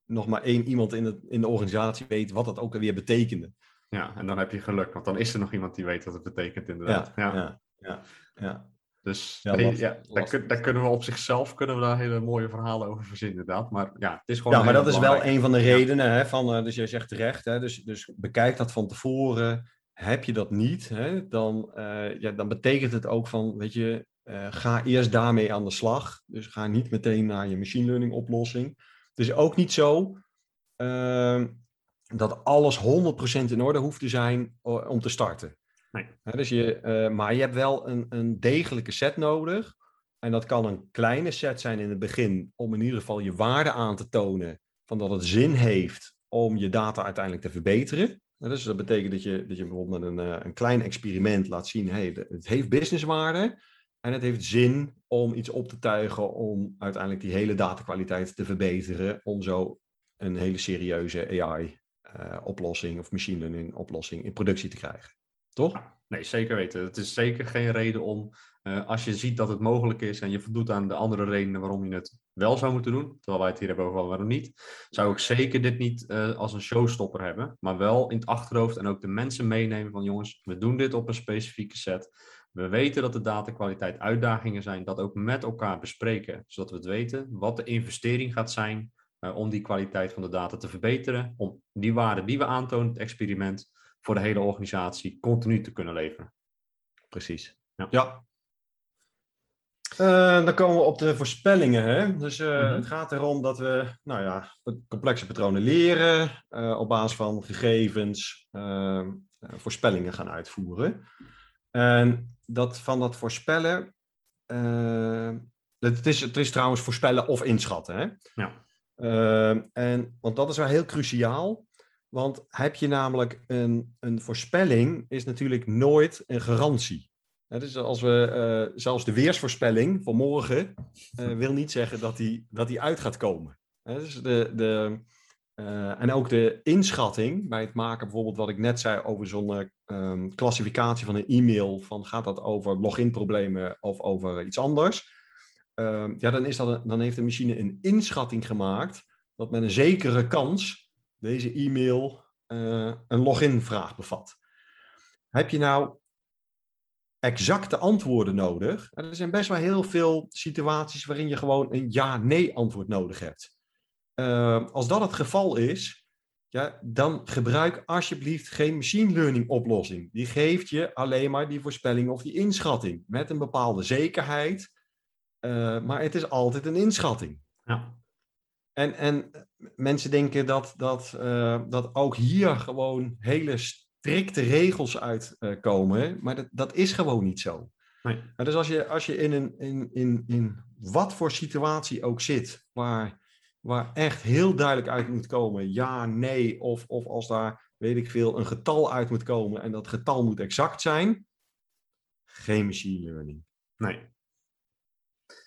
[SPEAKER 7] nog maar één iemand in, het, in de organisatie weet wat dat ook alweer betekende.
[SPEAKER 8] Ja, en dan heb je geluk, want dan is er nog iemand die weet wat het betekent inderdaad.
[SPEAKER 7] Ja, ja, ja, ja.
[SPEAKER 8] Dus
[SPEAKER 7] Ja,
[SPEAKER 8] nee,
[SPEAKER 7] last-
[SPEAKER 8] ja, daar,
[SPEAKER 7] lastig.
[SPEAKER 8] kun- daar kunnen we op zichzelf kunnen we daar hele mooie verhalen over verzinnen, inderdaad. Maar ja, het is gewoon.
[SPEAKER 7] Ja, maar dat is wel een van de redenen. Hè, van, eh, dus jij zegt terecht, hè, dus, dus bekijk dat van tevoren. Heb je dat niet, hè, dan, eh, ja, dan betekent het ook van, weet je, eh, ga eerst daarmee aan de slag. Dus ga niet meteen naar je machine learning oplossing. Het is ook niet zo ehm, dat alles 100% in orde hoeft te zijn om te starten.
[SPEAKER 8] Nee.
[SPEAKER 7] Hè, dus je, eh, maar je hebt wel een, een degelijke set nodig. En dat kan een kleine set zijn in het begin om in ieder geval je waarde aan te tonen van dat het zin heeft om je data uiteindelijk te verbeteren. Hè, Dus dat betekent dat je, dat je bijvoorbeeld met een, eh, een klein experiment laat zien, hey, het heeft businesswaarde en het heeft zin om iets op te tuigen om uiteindelijk die hele datakwaliteit te verbeteren, om zo een hele serieuze AI-oplossing of machine learning oplossing in productie te krijgen. Toch?
[SPEAKER 8] Nee, zeker weten. Het is zeker geen reden om, eh, als je ziet dat het mogelijk is en je voldoet aan de andere redenen waarom je het wel zou moeten doen, terwijl wij het hier hebben over waarom niet, zou ik zeker dit niet eh, als een showstopper hebben, maar wel in het achterhoofd en ook de mensen meenemen van jongens, we doen dit op een specifieke set. We weten dat de datakwaliteit uitdagingen zijn, dat ook met elkaar bespreken, zodat we het weten wat de investering gaat zijn eh, om die kwaliteit van de data te verbeteren, om die waarde die we aantonen, het experiment, voor de hele organisatie continu te kunnen leveren.
[SPEAKER 7] Precies.
[SPEAKER 8] Ja.
[SPEAKER 7] Ja. Eh, dan komen we op de voorspellingen. Hè? Dus eh,
[SPEAKER 8] Mhm.
[SPEAKER 7] het gaat erom dat we nou ja, complexe patronen leren, eh, op basis van gegevens eh, eh, voorspellingen gaan uitvoeren. En dat van dat voorspellen, het, is, het is trouwens voorspellen of inschatten. Hè?
[SPEAKER 8] Ja.
[SPEAKER 7] Eh, en, want dat is wel heel cruciaal. Want heb je namelijk een, een voorspelling, is natuurlijk nooit een garantie. Hè, dus als we, eh, zelfs de weersvoorspelling van morgen eh, wil niet zeggen dat die, dat die uit gaat komen. Dus de, de, eh, en ook de inschatting bij het maken, bijvoorbeeld wat ik net zei over zo'n eh, ehm, klassificatie van een e-mail, van gaat dat over login-problemen of over iets anders? Ehm, ja, dan, is dat dan heeft de machine een inschatting gemaakt dat met een zekere kans deze e-mail een login-vraag bevat. Heb je nou exacte antwoorden nodig? En er zijn best wel heel veel situaties waarin je gewoon een ja-nee antwoord nodig hebt. Eh, als dat het geval is, ja, dan gebruik alsjeblieft geen machine learning oplossing. Die geeft je alleen maar die voorspelling of die inschatting met een bepaalde zekerheid. eh, maar het is altijd een inschatting.
[SPEAKER 8] Ja.
[SPEAKER 7] En, en mensen denken dat, dat, eh, dat ook hier gewoon hele strikte regels uitkomen. maar dat, dat is gewoon niet zo.
[SPEAKER 8] Nee.
[SPEAKER 7] Nou, dus als je, als je in, een, in, in, in wat voor situatie ook zit, waar, waar echt heel duidelijk uit moet komen, ja, nee, of, of als daar, weet ik veel, een getal uit moet komen en dat getal moet exact zijn, geen machine learning.
[SPEAKER 8] Nee.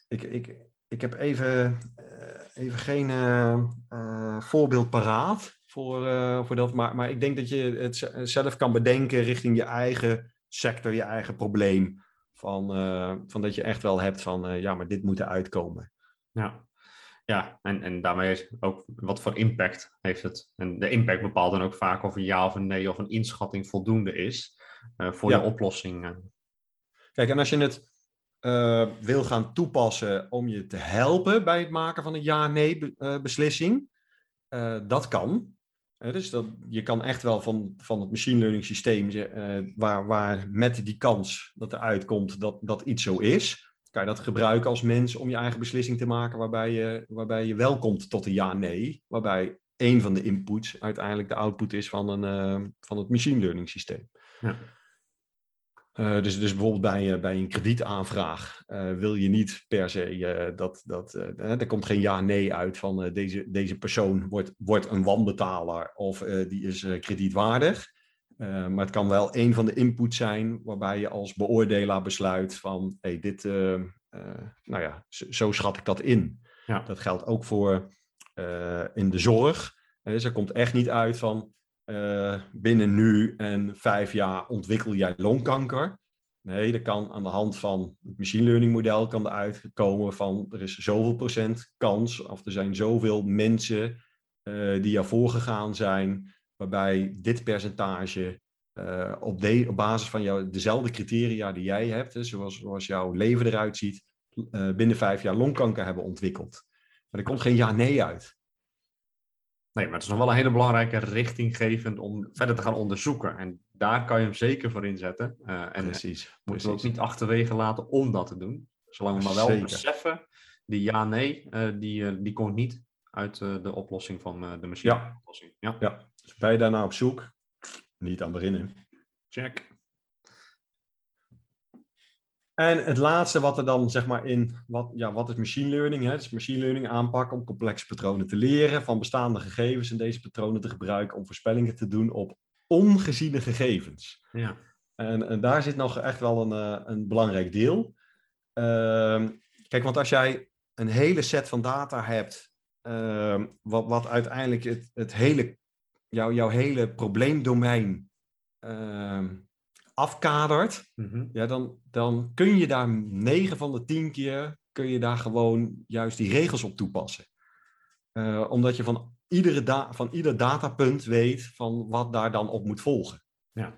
[SPEAKER 7] Ik, ik, ik heb even, eh, even geen eh, voorbeeld paraat voor, eh, voor dat, maar, maar ik denk dat je het zelf kan bedenken richting je eigen sector, je eigen probleem. Van, eh, van dat je echt wel hebt van, eh, ja, maar dit moet eruit komen.
[SPEAKER 8] Ja, ja en, en daarmee is ook wat voor impact heeft het. En de impact bepaalt dan ook vaak of een ja of een nee of een inschatting voldoende is voor
[SPEAKER 7] Ja.
[SPEAKER 8] je oplossing.
[SPEAKER 7] Kijk, en als je het wil gaan toepassen om je te helpen bij het maken van een ja-nee be- beslissing, eh, dat kan. Eh, dus dat, je kan echt wel van, van het machine learning systeem, eh, waar, waar met die kans dat er uitkomt dat, dat iets zo is, kan je dat gebruiken als mens om je eigen beslissing te maken waarbij je, waarbij je wel komt tot een ja-nee, waarbij één van de inputs uiteindelijk de output is van, een, eh, van het machine learning systeem.
[SPEAKER 8] Ja.
[SPEAKER 7] Eh, dus, dus bijvoorbeeld bij, eh, bij een kredietaanvraag eh, wil je niet per se dat, dat er komt geen ja-nee uit van deze, deze persoon wordt, wordt een wanbetaler of die is kredietwaardig. Maar het kan wel een van de inputs zijn waarbij je als beoordelaar besluit van hey, dit, nou ja, zo, zo schat ik dat in.
[SPEAKER 8] Ja.
[SPEAKER 7] Dat geldt ook voor in de zorg. Dus er komt echt niet uit van eh, binnen nu en vijf jaar ontwikkel jij longkanker. Nee, dat kan aan de hand van het machine learning model kan van er is zoveel procent kans of er zijn zoveel mensen eh, die ervoor gegaan zijn waarbij dit percentage eh, op, de, op basis van jou, dezelfde criteria die jij hebt, hè, zoals, zoals jouw leven eruit ziet, binnen vijf jaar longkanker hebben ontwikkeld. Maar er komt geen ja-nee uit.
[SPEAKER 8] Nee, maar het is nog wel een hele belangrijke richtinggevend om verder te gaan onderzoeken. En daar kan je hem zeker voor inzetten. Uh, en
[SPEAKER 7] precies.
[SPEAKER 8] moeten we ook niet achterwege laten om dat te doen. Zolang we maar wel
[SPEAKER 7] Zeker.
[SPEAKER 8] beseffen, die ja-nee, uh, die, uh, die komt niet uit de oplossing van de machine.
[SPEAKER 7] Ja.
[SPEAKER 8] Ja.
[SPEAKER 7] ja. Dus ben je daarna op zoek? Niet aan beginnen.
[SPEAKER 8] Check.
[SPEAKER 7] En het laatste wat er dan zeg maar in, wat, ja, wat is machine learning? Hè? Het is machine learning aanpakken om complexe patronen te leren, van bestaande gegevens en deze patronen te gebruiken om voorspellingen te doen op ongeziene gegevens.
[SPEAKER 8] Ja.
[SPEAKER 7] En, en daar zit nog echt wel een, uh, een belangrijk deel. Uh, kijk, want als jij een hele set van data hebt, uh, wat, wat uiteindelijk het, het hele, jou, jouw hele probleemdomein ehm, afkadert,
[SPEAKER 8] mm -hmm.
[SPEAKER 7] ja, dan, dan kun je daar 9 van de 10 keer kun je daar gewoon juist die regels op toepassen. Uh, omdat je van, iedere van ieder datapunt weet van wat daar dan op moet volgen.
[SPEAKER 8] Ja.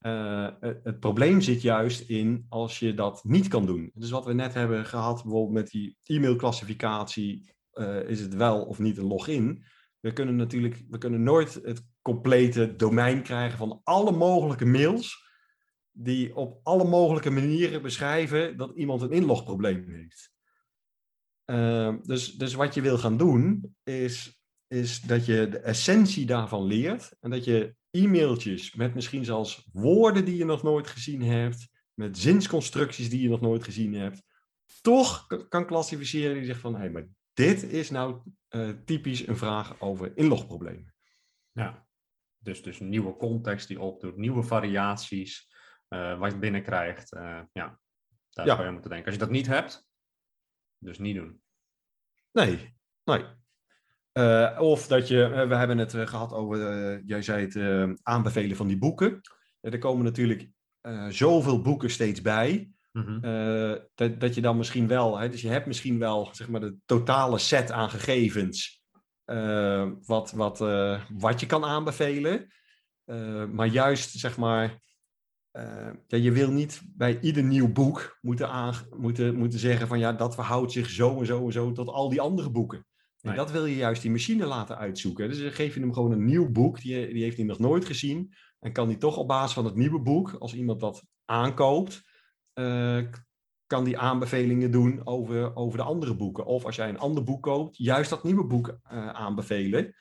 [SPEAKER 7] Uh, het, het, probleem zit juist in als je dat niet kan doen. Dus wat we net hebben gehad, bijvoorbeeld met die e-mailclassificatie, uh, is het wel of niet een login. We kunnen natuurlijk, we kunnen nooit het complete domein krijgen van alle mogelijke mails die op alle mogelijke manieren beschrijven dat iemand een inlogprobleem heeft. Uh, dus, dus wat je wil gaan doen, is, is dat je de essentie daarvan leert en dat je e-mailtjes met misschien zelfs woorden die je nog nooit gezien hebt, met zinsconstructies die je nog nooit gezien hebt, toch kan klassificeren die zegt van, hé, hey, maar dit is nou uh, typisch een vraag over inlogproblemen.
[SPEAKER 8] Ja, dus, dus nieuwe context die opdoet, nieuwe variaties, uh, wat je binnenkrijgt. Uh, ja, daar
[SPEAKER 7] Ja.
[SPEAKER 8] zou je aan moeten denken. Als je dat niet hebt, dus niet doen.
[SPEAKER 7] Nee, nee. Eh, of dat je, eh, we hebben het eh, gehad over, eh, jij zei het, eh, aanbevelen van die boeken. Eh, er komen natuurlijk eh, zoveel boeken steeds bij.
[SPEAKER 8] Mhm.
[SPEAKER 7] eh, dat, dat je dan misschien wel, hè, dus je hebt misschien wel zeg maar de totale set aan gegevens eh, wat, wat, eh, wat je kan aanbevelen. Eh, maar juist zeg maar, eh, ja, je wil niet bij ieder nieuw boek moeten, aange- moeten, moeten zeggen van ja, dat verhoudt zich zo en zo en zo tot al die andere boeken. En
[SPEAKER 8] Nee.
[SPEAKER 7] dat wil je juist die machine laten uitzoeken. Dus dan geef je hem gewoon een nieuw boek, die, die heeft hij nog nooit gezien. En kan hij toch op basis van het nieuwe boek, als iemand dat aankoopt, eh, kan die aanbevelingen doen over, over de andere boeken. Of als jij een ander boek koopt, juist dat nieuwe boek eh, aanbevelen.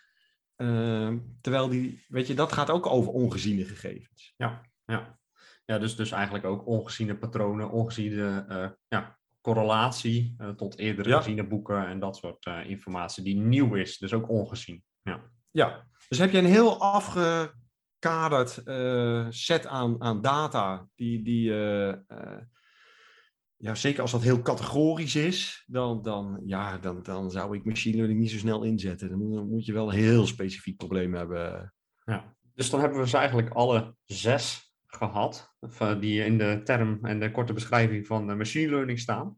[SPEAKER 7] Terwijl die, weet je, dat gaat ook over ongeziene gegevens.
[SPEAKER 8] Ja, ja dus, dus eigenlijk ook ongeziene patronen, ongeziene eh, ja, correlatie eh, tot eerdere
[SPEAKER 7] Ja.
[SPEAKER 8] geziene boeken en dat soort eh, informatie die nieuw is, dus ook ongezien. Ja,
[SPEAKER 7] Ja, dus heb je een heel afgekaderd set aan, aan data, die, die ja, zeker als dat heel categorisch is, dan, dan, ja, dan, dan zou ik machine learning niet zo snel inzetten. Dan moet, dan moet je wel een heel specifiek probleem hebben.
[SPEAKER 8] ja. Dus dan hebben we ze eigenlijk alle zes gehad, of, eh, die in de term en de korte beschrijving van eh, machine learning staan.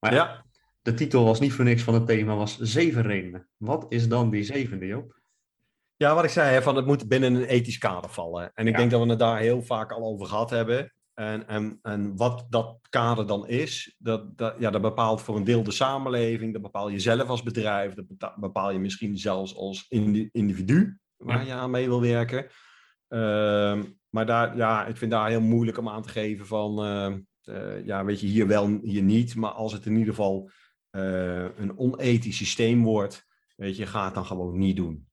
[SPEAKER 8] Maar
[SPEAKER 7] Ja,
[SPEAKER 8] de titel was niet voor niks van het thema, was zeven redenen. Wat is dan die zevende, Joop?
[SPEAKER 7] ja wat ik zei, hè, van het moet binnen een ethisch kader vallen. En ik
[SPEAKER 8] Ja.
[SPEAKER 7] denk dat we het daar heel vaak al over gehad hebben. En, en, en wat dat kader dan is, dat, dat, ja, dat bepaalt voor een deel de samenleving, dat bepaal je zelf als bedrijf, dat bepaal je misschien zelfs als indi- individu waar
[SPEAKER 8] Ja.
[SPEAKER 7] je aan mee wil werken. Ehm, maar daar, ja, ik vind daar heel moeilijk om aan te geven van, ehm, eh, ja, weet je, hier wel, hier niet. Maar als het in ieder geval eh, een onethisch systeem wordt, weet je, ga het dan gewoon niet doen.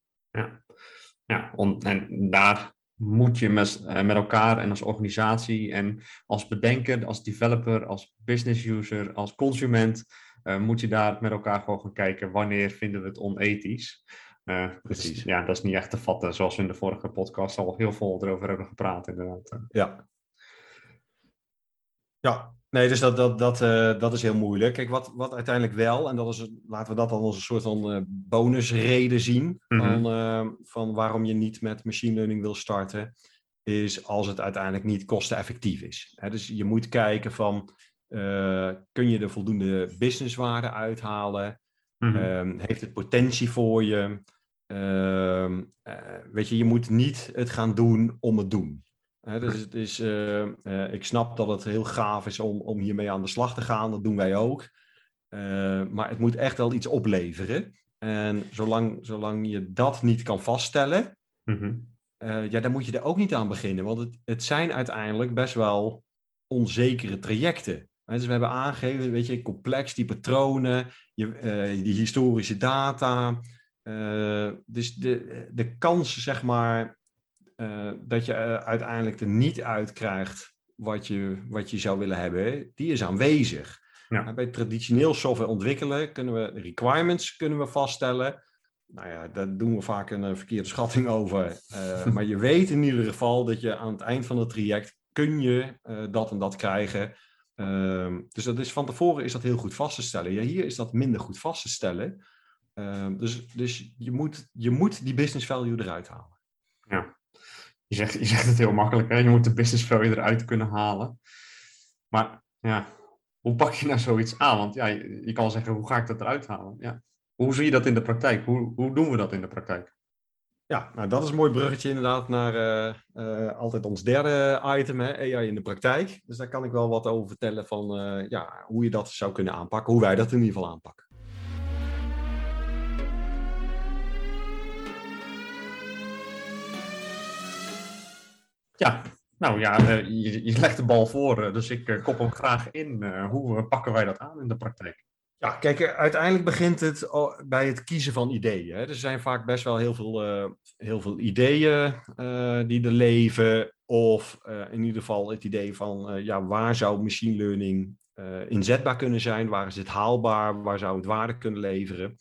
[SPEAKER 8] Ja, om, en daar moet je met, eh, met elkaar en als organisatie en als bedenker, als developer, als business user, als consument, moet je daar met elkaar gewoon gaan kijken wanneer vinden we het onethisch. Eh, dus
[SPEAKER 7] Precies.
[SPEAKER 8] ja, dat is niet echt te vatten, zoals we in de vorige podcast al heel veel erover hebben gepraat, inderdaad.
[SPEAKER 7] Ja. Ja, nee, dus dat, dat, dat, eh, dat is heel moeilijk. Kijk, wat, wat uiteindelijk wel, en dat is, laten we dat dan als een soort van eh, bonusreden zien,
[SPEAKER 8] Mhm.
[SPEAKER 7] van, van waarom je niet met machine learning wil starten, is als het uiteindelijk niet kosteneffectief is. Hè, dus je moet kijken van, kun je er voldoende businesswaarde uithalen?
[SPEAKER 8] Mhm.
[SPEAKER 7] Ehm, heeft het potentie voor je? Ehm, eh, weet je, je moet niet het gaan doen om het doen. Dus het is, eh, eh, ik snap dat het heel gaaf is om, om hiermee aan de slag te gaan. Dat doen wij ook. Maar het moet echt wel iets opleveren. En zolang, zolang je dat niet kan vaststellen,
[SPEAKER 8] Mhm.
[SPEAKER 7] ja, daar moet je er ook niet aan beginnen. Want het, het zijn uiteindelijk best wel onzekere trajecten. Dus we hebben aangegeven, weet je, complex, die patronen, je, die historische data. Eh, dus de, de kans, zeg maar, eh, dat je eh, uiteindelijk er niet uit krijgt wat je, wat je zou willen hebben, die is aanwezig.
[SPEAKER 8] Ja.
[SPEAKER 7] Bij traditioneel software ontwikkelen kunnen we requirements kunnen we vaststellen. Nou ja, daar doen we vaak een verkeerde schatting over. Maar je weet in ieder geval dat je aan het eind van het traject kun je dat en dat krijgen. Ehm, dus dat is, van tevoren is dat heel goed vast te stellen. Ja, hier is dat minder goed vast te stellen. Ehm, dus dus je, moet, je moet die business value eruit halen.
[SPEAKER 8] Ja. Je zegt, je zegt het heel makkelijk, hè? je moet de business value eruit kunnen halen. Maar ja, hoe pak je nou zoiets aan? Want ja, je, je kan zeggen, hoe ga ik dat eruit halen? Ja. Hoe zie je dat in de praktijk? Hoe, hoe doen we dat in de praktijk?
[SPEAKER 7] Ja, nou dat is een mooi bruggetje inderdaad naar eh, eh, altijd ons derde item, hè, AI in de praktijk. Dus daar kan ik wel wat over vertellen van eh, ja, hoe je dat zou kunnen aanpakken, hoe wij dat in ieder geval aanpakken.
[SPEAKER 8] Ja, nou ja, eh, je, legt de bal voor, eh, dus ik eh, kop hem graag in. Hoe pakken wij dat aan in de praktijk?
[SPEAKER 7] Ja, kijk, uiteindelijk begint het bij het kiezen van ideeën. Er zijn vaak best wel heel veel, heel veel ideeën die er leven. Of in ieder geval het idee van, ja, waar zou machine learning inzetbaar kunnen zijn? Waar is het haalbaar? Waar zou het waarde kunnen leveren?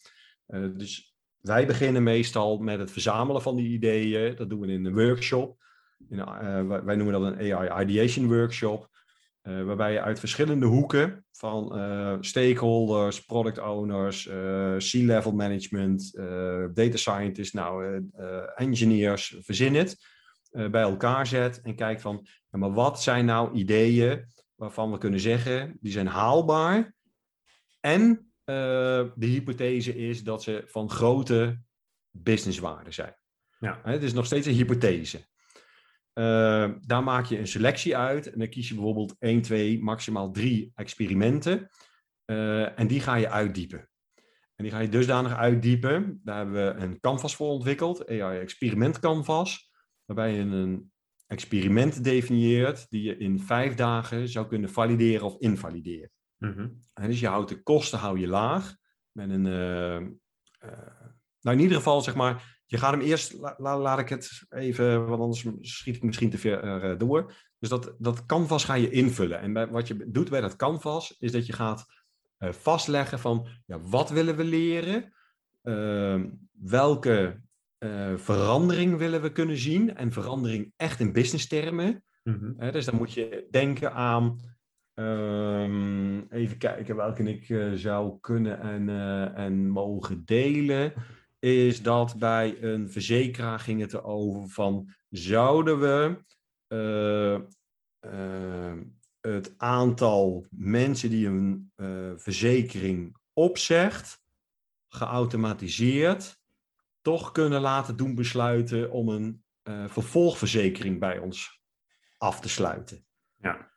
[SPEAKER 7] Dus wij beginnen meestal met het verzamelen van die ideeën. Dat doen we in een workshop. In, eh, wij- noemen dat een AI Ideation Workshop. Eh, waarbij je uit verschillende hoeken van eh, stakeholders, product owners, C-level management, data scientists, nou, engineers, verzin het, bij elkaar zet en kijkt van, ja, maar wat zijn nou ideeën waarvan we kunnen zeggen, die zijn haalbaar en de hypothese is dat ze van grote businesswaarde zijn.
[SPEAKER 8] Ja.
[SPEAKER 7] Het is nog steeds een hypothese. Eh, daar maak je een selectie uit en dan kies je bijvoorbeeld 1, 2, maximaal 3 experimenten. Eh, en die ga je uitdiepen. En die ga je dusdanig uitdiepen. Daar hebben we een canvas voor ontwikkeld, AI Experiment Canvas, waarbij je een experiment definieert die je in vijf dagen zou kunnen valideren of invalideren.
[SPEAKER 8] Mhm.
[SPEAKER 7] En dus je houdt de kosten hou je laag. Met een, eh, eh, nou in ieder geval zeg maar, je gaat hem eerst, la- la- laat ik het even, want anders schiet ik misschien te ver eh, door. Dus dat, dat canvas ga je invullen. En bij, wat je doet bij dat canvas, is dat je gaat eh, vastleggen van, ja, wat willen we leren? Ehm, welke eh, verandering willen we kunnen zien? En verandering echt in business termen.
[SPEAKER 8] Mhm.
[SPEAKER 7] Dus dan moet je denken aan, ehm, even kijken welke ik eh, zou kunnen en, eh, en mogen delen. Is dat bij een verzekeraar ging het erover van, zouden we eh, eh, het aantal mensen die een eh, verzekering opzegt, geautomatiseerd, toch kunnen laten doen besluiten om een vervolgverzekering bij ons af te sluiten.
[SPEAKER 8] Ja.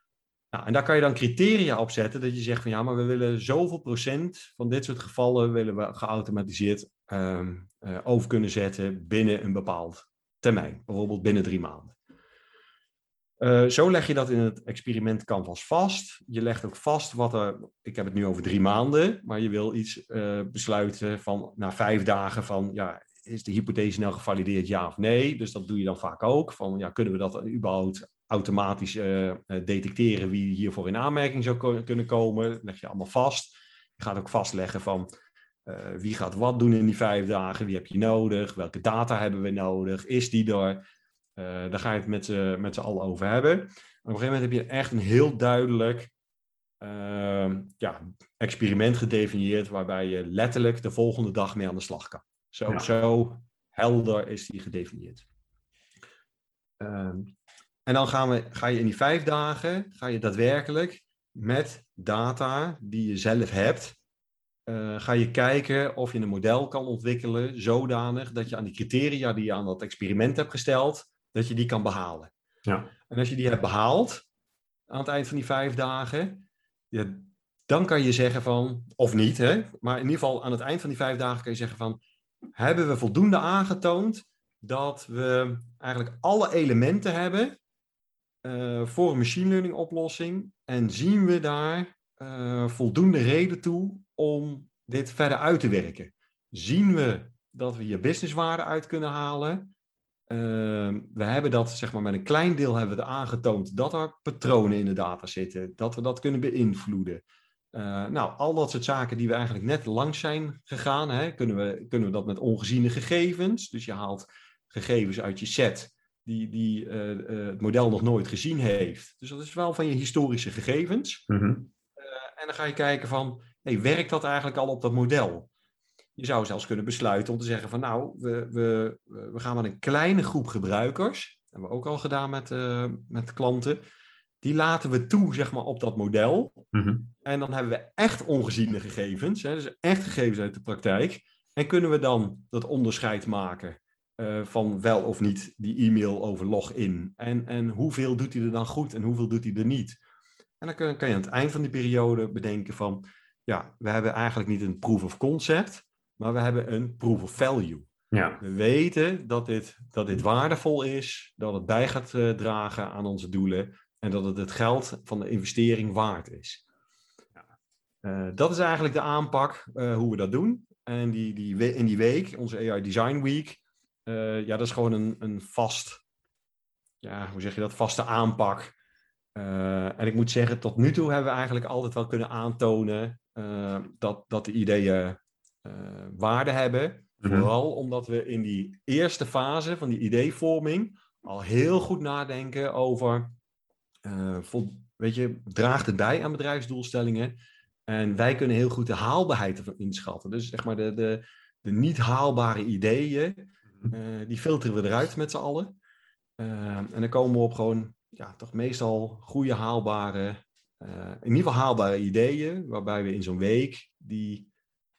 [SPEAKER 7] Nou, en daar kan je dan criteria op zetten dat je zegt van ja, maar we willen zoveel procent van dit soort gevallen willen we geautomatiseerd ehm, eh, over kunnen zetten binnen een bepaald termijn, bijvoorbeeld binnen drie maanden. Eh, zo leg je dat in het experiment Canvas vast. Je legt ook vast wat er, ik heb het nu over drie maanden, maar je wil iets eh, besluiten van na vijf dagen van ja, is de hypothese nou gevalideerd ja of nee? Dus dat doe je dan vaak ook. Van ja, kunnen we dat überhaupt automatisch eh, eh, detecteren wie hiervoor in aanmerking zou kunnen komen? Dat leg je allemaal vast. Je gaat ook vastleggen van eh, wie gaat wat doen in die vijf dagen, wie heb je nodig, welke data hebben we nodig, is die er? Eh, daar ga je het met, z'n- met z'n allen over hebben. En op een gegeven moment heb je echt een heel duidelijk ehm, ja, experiment gedefinieerd waarbij je letterlijk de volgende dag mee aan de slag kan. Zo,
[SPEAKER 8] Ja.
[SPEAKER 7] zo helder is die gedefinieerd. Ehm, en dan gaan we, ga je in die vijf dagen, ga je daadwerkelijk met data die je zelf hebt, eh, ga je kijken of je een model kan ontwikkelen zodanig dat je aan die criteria die je aan dat experiment hebt gesteld, dat je die kan behalen.
[SPEAKER 8] Ja.
[SPEAKER 7] En als je die hebt behaald aan het eind van die vijf dagen, ja, dan kan je zeggen van, of niet, hè, maar in ieder geval aan het eind van die vijf dagen kan je zeggen van, hebben we voldoende aangetoond dat we eigenlijk alle elementen hebben eh, voor een machine learning oplossing. En zien we daar eh, voldoende reden toe om dit verder uit te werken? Zien we dat we hier businesswaarde uit kunnen halen? Ehm, we hebben dat, zeg maar, met een klein deel hebben we aangetoond dat er patronen in de data zitten, dat we dat kunnen beïnvloeden. Nou, al dat soort zaken die we eigenlijk net langs zijn gegaan, hè, kunnen, we, kunnen we dat met ongeziene gegevens. Dus je haalt gegevens uit je set die, die uh, uh, het model nog nooit gezien heeft. Dus dat is wel van je historische gegevens.
[SPEAKER 8] Mhm.
[SPEAKER 7] en dan ga je kijken van, hey, werkt dat eigenlijk al op dat model? Je zou zelfs kunnen besluiten om te zeggen van nou, we, we, we gaan met een kleine groep gebruikers, dat hebben we ook al gedaan met, met klanten, die laten we toe zeg maar, op dat model.
[SPEAKER 8] Mhm.
[SPEAKER 7] En dan hebben we echt ongeziene gegevens, hè, dus echt gegevens uit de praktijk. En kunnen we dan dat onderscheid maken uh, van wel of niet die e-mail over login. En, en hoeveel doet hij er dan goed en hoeveel doet hij er niet. En dan kun, kan je aan het eind van die periode bedenken van, ja, we hebben eigenlijk niet een proof of concept, maar we hebben een proof of value.
[SPEAKER 8] Ja.
[SPEAKER 7] We weten dat dit, dat dit waardevol is, dat het bij gaat uh, dragen aan onze doelen en dat het het geld van de investering waard is. Uh, dat is eigenlijk de aanpak hoe we dat doen. En die, die, in die week, onze AI Design Week, ja, dat is gewoon een, een vast, ja, hoe zeg je dat, vaste aanpak. en ik moet zeggen, tot nu toe hebben we eigenlijk altijd wel kunnen aantonen dat, dat de ideeën waarde hebben.
[SPEAKER 8] Mhm.
[SPEAKER 7] Vooral omdat we in die eerste fase van die ideevorming al heel goed nadenken over, weet je, draagt het bij aan bedrijfsdoelstellingen? En wij kunnen heel goed de haalbaarheid ervan inschatten. Dus zeg maar de, de, de niet haalbare ideeën, uh, die filteren we eruit met z'n allen. en dan komen we op gewoon, ja, toch meestal goede haalbare, in ieder geval haalbare ideeën, waarbij we in zo'n week die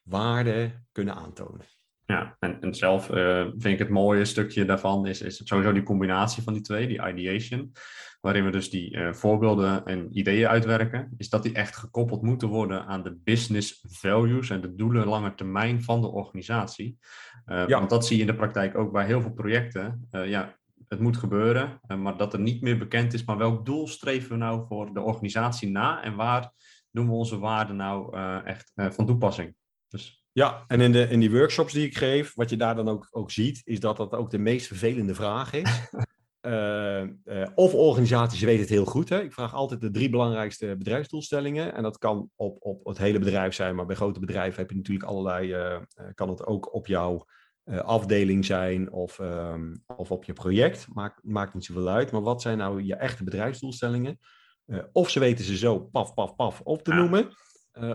[SPEAKER 7] waarde kunnen aantonen.
[SPEAKER 8] Ja, en, en zelf uh, vind ik het mooie stukje daarvan is, is sowieso die combinatie van die twee, die ideation, waarin we dus die uh, voorbeelden en ideeën uitwerken, is dat die echt gekoppeld moeten worden aan de business values en de doelen lange termijn van de organisatie. Uh, ja. Want dat zie je in de praktijk ook bij heel veel projecten. ja, het moet gebeuren, maar dat er niet meer bekend is, maar welk doel streven we nou voor de organisatie na en waar doen we onze waarden nou echt van toepassing? Dus...
[SPEAKER 7] Ja, en in, de, in die workshops die ik geef, wat je daar dan ook, ook ziet, is dat dat ook de meest vervelende vraag is. uh, uh, of organisaties weten het heel goed. Hè? Ik vraag altijd de drie belangrijkste bedrijfsdoelstellingen. En dat kan op, op het hele bedrijf zijn, maar bij grote bedrijven heb je natuurlijk allerlei. Uh, kan het ook op jouw afdeling zijn of, um, of op je project. Maakt, maakt niet zoveel uit. Maar wat zijn nou je echte bedrijfsdoelstellingen? of ze weten ze zo paf, paf, paf op te noemen.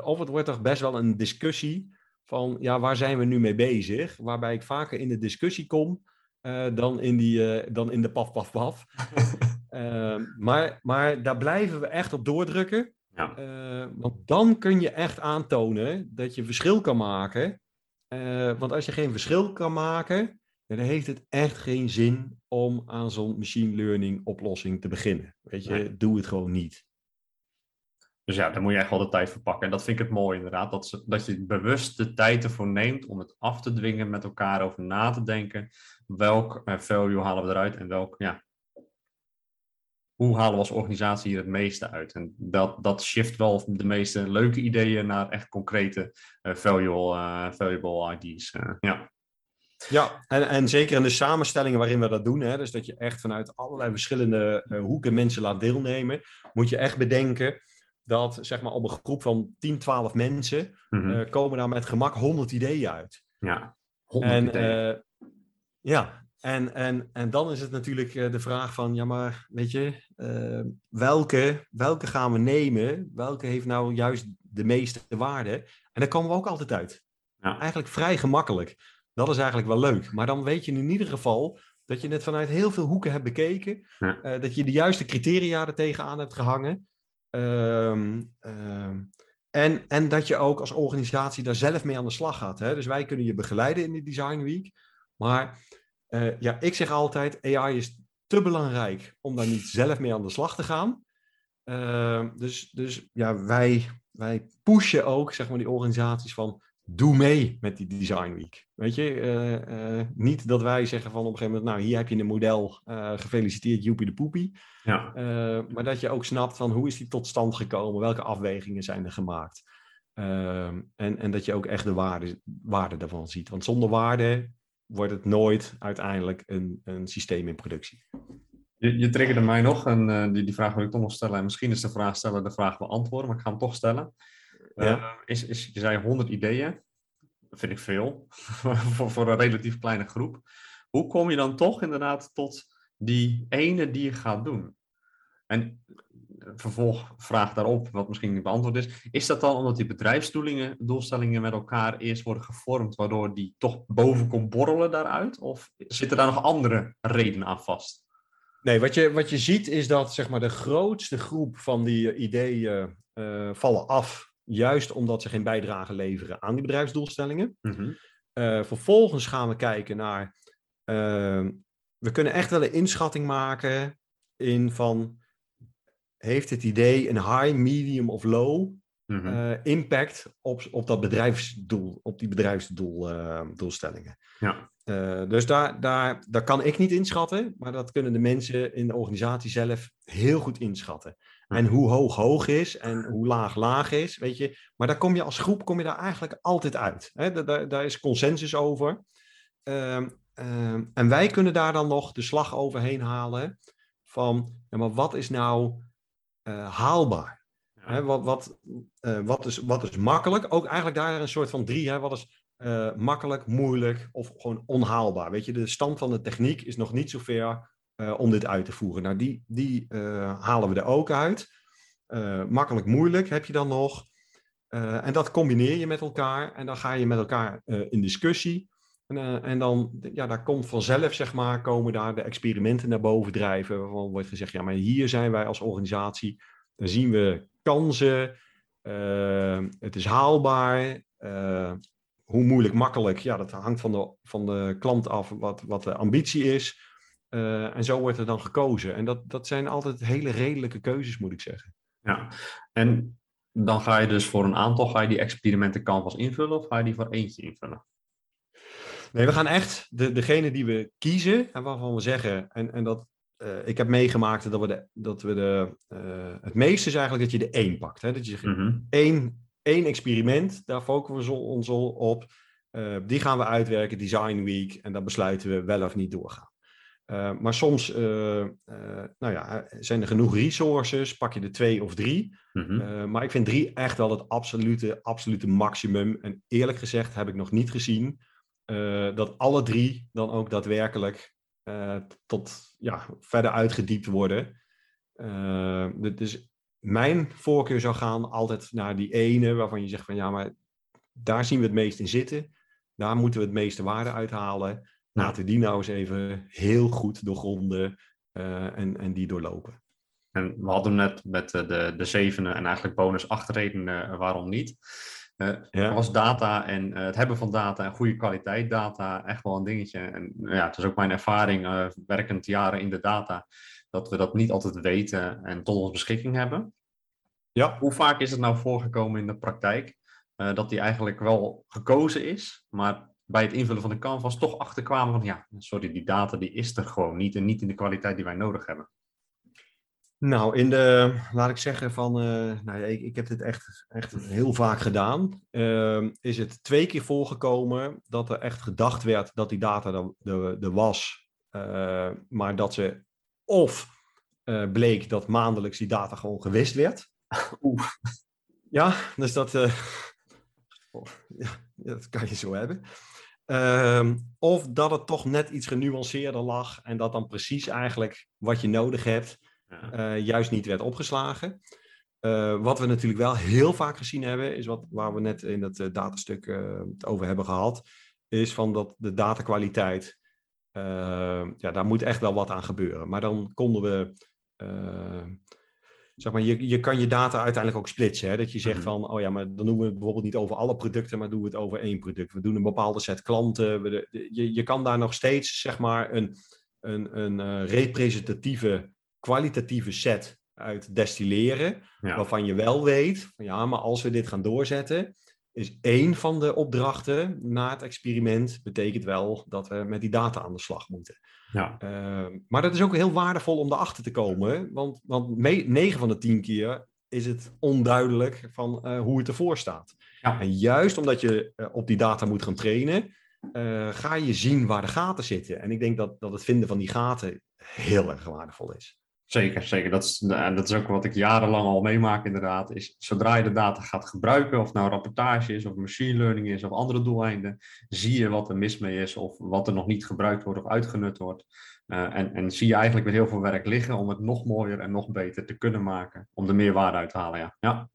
[SPEAKER 7] Of het wordt toch best wel een discussie van, ja, waar zijn we nu mee bezig? Waarbij ik vaker in de discussie kom uh, dan, in die, uh, dan in de paf, paf, paf. maar, maar daar blijven we echt op doordrukken.
[SPEAKER 8] Ja.
[SPEAKER 7] want dan kun je echt aantonen dat je verschil kan maken. want als je geen verschil kan maken, dan heeft het echt geen zin om aan zo'n machine learning oplossing te beginnen. Weet je, nee. doe het gewoon niet.
[SPEAKER 8] Dus ja, daar moet je echt wel de tijd voor pakken. En dat vind ik het mooi inderdaad. Dat, ze, dat je bewust de tijd ervoor neemt om het af te dwingen, met elkaar over na te denken. Welk uh, value halen we eruit en welk, ja, hoe halen we als organisatie hier het meeste uit? En dat, dat shift wel de meeste leuke ideeën naar echt concrete uh, valuable, uh, valuable ID's. ja.
[SPEAKER 7] Ja, en, en zeker in de samenstellingen waarin we dat doen, hè, dus dat je echt vanuit allerlei verschillende hoeken mensen laat deelnemen, moet je echt bedenken dat zeg maar op een groep van 10, 12 mensen
[SPEAKER 8] Mhm.
[SPEAKER 7] uh, komen daar met gemak 100 ideeën uit.
[SPEAKER 8] Ja,
[SPEAKER 7] En, uh, ja, en, en, en dan is het natuurlijk uh, de vraag van, ja maar weet je, welke, welke gaan we nemen? Welke heeft nou juist de meeste waarde? En daar komen we ook altijd uit.
[SPEAKER 8] Ja.
[SPEAKER 7] Eigenlijk vrij gemakkelijk. Dat is eigenlijk wel leuk. Maar dan weet je in ieder geval dat je het vanuit heel veel hoeken hebt bekeken.
[SPEAKER 8] Ja.
[SPEAKER 7] dat je de juiste criteria er tegenaan hebt gehangen. Um, um, en, en dat je ook als organisatie daar zelf mee aan de slag gaat. Hè? Dus wij kunnen je begeleiden in de Design Week. Maar uh, ja, ik zeg altijd, AI is te belangrijk om daar niet zelf mee aan de slag te gaan. Uh, dus dus ja, wij, wij pushen ook zeg maar, die organisaties van doe mee met die Design Week. Weet je, eh, eh, niet dat wij zeggen van op een gegeven moment, nou hier heb je een model, uh, gefeliciteerd Joepie de Poepie.
[SPEAKER 8] Ja.
[SPEAKER 7] maar dat je ook snapt van hoe is die tot stand gekomen, welke afwegingen zijn er gemaakt. Ehm, en, en dat je ook echt de waarde, waarde daarvan ziet. Want zonder waarde wordt het nooit uiteindelijk een, een systeem in productie.
[SPEAKER 8] Je, je triggerde mij nog en die, die vraag wil ik toch nog stellen. En misschien is de vraag stellen de vraag beantwoorden, maar ik ga hem toch stellen. Ja. is, is, je zei 100 ideeën. Dat vind ik veel. voor, voor een relatief kleine groep. Hoe kom je dan toch inderdaad tot die ene die je gaat doen? En vervolgvraag daarop, wat misschien niet beantwoord is. Is dat dan omdat die bedrijfsdoelingen doelstellingen met elkaar eerst worden gevormd, waardoor die toch boven komt borrelen daaruit? Of zitten daar nog andere redenen aan vast?
[SPEAKER 7] Nee, wat je, wat je ziet is dat zeg maar, de grootste groep van die ideeën uh, vallen af Juist omdat ze geen bijdrage leveren aan die bedrijfsdoelstellingen.
[SPEAKER 8] Mhm.
[SPEAKER 7] Eh, vervolgens gaan we kijken naar. Ehm, we kunnen echt wel een inschatting maken in van. Heeft het idee een high, medium of low
[SPEAKER 8] mhm.
[SPEAKER 7] eh, impact op, op dat bedrijfsdoel, op die bedrijfsdoelstellingen?
[SPEAKER 8] ja.
[SPEAKER 7] Uh, dus daar, daar, daar kan ik niet inschatten, maar dat kunnen de mensen in de organisatie zelf heel goed inschatten. En hoe hoog hoog is en hoe laag laag is, weet je. Maar daar kom je als groep kom je daar eigenlijk altijd uit. Hè? Daar, daar is consensus over. Um, um, en wij kunnen daar dan nog de slag overheen halen van, ja, maar wat is nou uh, haalbaar? Hè? Wat, wat, uh, wat, is, wat is makkelijk? Ook eigenlijk daar een soort van drie. Hè? Wat is uh, makkelijk, moeilijk of gewoon onhaalbaar? Weet je, de stand van de techniek is nog niet zo ver uh, om dit uit te voeren. Nou, die, die uh, halen we er ook uit. Uh, makkelijk, moeilijk heb je dan nog. en dat combineer je met elkaar en dan ga je met elkaar in discussie. En, en, dan, ja, daar komt vanzelf, zeg maar, komen daar de experimenten naar boven drijven. Waarvan wordt gezegd, ja, maar hier zijn wij als organisatie. Dan zien we kansen. het is haalbaar. hoe moeilijk, makkelijk, ja, dat hangt van de, van de klant af wat, wat de ambitie is. Uh, en zo wordt er dan gekozen. En dat, dat zijn altijd hele redelijke keuzes, moet ik zeggen.
[SPEAKER 8] Ja, en dan ga je dus voor een aantal, ga je die experimenten canvas invullen of ga je die voor eentje invullen?
[SPEAKER 7] Nee, we gaan echt, de, degene die we kiezen en waarvan we zeggen, en, en dat, uh, ik heb meegemaakt dat we, de, dat we de, uh, het meeste is eigenlijk dat je er één pakt. Hè? Dat je
[SPEAKER 8] mm -hmm.
[SPEAKER 7] één, één experiment, daar focussen we ons op. Uh, die gaan we uitwerken, Design Week, en dan besluiten we wel of niet doorgaan. Uh, maar soms uh, uh, nou ja, zijn er genoeg resources, pak je er twee of drie.
[SPEAKER 8] Mm
[SPEAKER 7] -hmm. maar ik vind drie echt wel het absolute, absolute maximum. En eerlijk gezegd heb ik nog niet gezien dat alle drie dan ook daadwerkelijk tot ja, verder uitgediept worden. dus mijn voorkeur zou gaan altijd naar die ene waarvan je zegt van ja, maar daar zien we het meest in zitten. Daar moeten we het meeste waarde uithalen. Laten we die nou eens even heel goed doorgronden uh, en, en die doorlopen.
[SPEAKER 8] En we hadden net met de, de zevende en eigenlijk bonus acht redenen waarom niet. Uh, ja. was data en uh, het hebben van data en goede kwaliteit data echt wel een dingetje. En ja, het is ook mijn ervaring, werkend jaren in de data, dat we dat niet altijd weten en tot onze beschikking hebben.
[SPEAKER 7] Ja.
[SPEAKER 8] Hoe vaak is het nou voorgekomen in de praktijk dat die eigenlijk wel gekozen is, maar bij het invullen van de canvas toch achterkwamen van ja, sorry, die data die is er gewoon niet en niet in de kwaliteit die wij nodig hebben?
[SPEAKER 7] Nou, in de, laat ik zeggen van, uh, nou ja, ik, ik heb dit echt, echt heel vaak gedaan. Uh, is het twee keer voorgekomen dat er echt gedacht werd dat die data er, er, er was, uh, maar dat ze of uh, bleek dat maandelijks die data gewoon gewist werd.
[SPEAKER 8] Oeh.
[SPEAKER 7] Ja, dus dat, ja, dat kan je zo hebben. Uh, of dat het toch net iets genuanceerder lag en dat dan precies eigenlijk wat je nodig hebt, ja. uh, juist niet werd opgeslagen. Uh, wat we natuurlijk wel heel vaak gezien hebben, is wat, waar we net in het uh, datastuk het over hebben gehad, is van dat de datakwaliteit, ehm, ja, daar moet echt wel wat aan gebeuren. Maar dan konden we zeg maar, je, je kan je data uiteindelijk ook splitsen. Hè? Dat je zegt van, oh ja, maar dan doen we het bijvoorbeeld niet over alle producten, maar doen we het over één product. We doen een bepaalde set klanten. We de, je, je kan daar nog steeds, zeg maar, een, een, een uh, representatieve, kwalitatieve set uit destilleren.
[SPEAKER 8] Ja.
[SPEAKER 7] Waarvan je wel weet, van, ja, maar als we dit gaan doorzetten, is één van de opdrachten na het experiment. Betekent wel dat we met die data aan de slag moeten.
[SPEAKER 8] Ja.
[SPEAKER 7] Uh, maar dat is ook heel waardevol om erachter te komen. Want, want 9 van de 10 keer is het onduidelijk van uh, hoe het ervoor staat.
[SPEAKER 8] Ja.
[SPEAKER 7] En juist omdat je uh, op die data moet gaan trainen, uh, ga je zien waar de gaten zitten. En ik denk dat, dat het vinden van die gaten heel erg waardevol is.
[SPEAKER 8] Zeker, zeker. Dat is, dat is ook wat ik jarenlang al meemaak inderdaad. Is zodra je de data gaat gebruiken, of nou rapportage is, of machine learning is, of andere doeleinden, zie je wat er mis mee is, of wat er nog niet gebruikt wordt of uitgenut wordt. Uh, en, en zie je eigenlijk weer heel veel werk liggen om het nog mooier en nog beter te kunnen maken. Om er meer waarde uit te halen, ja. ja.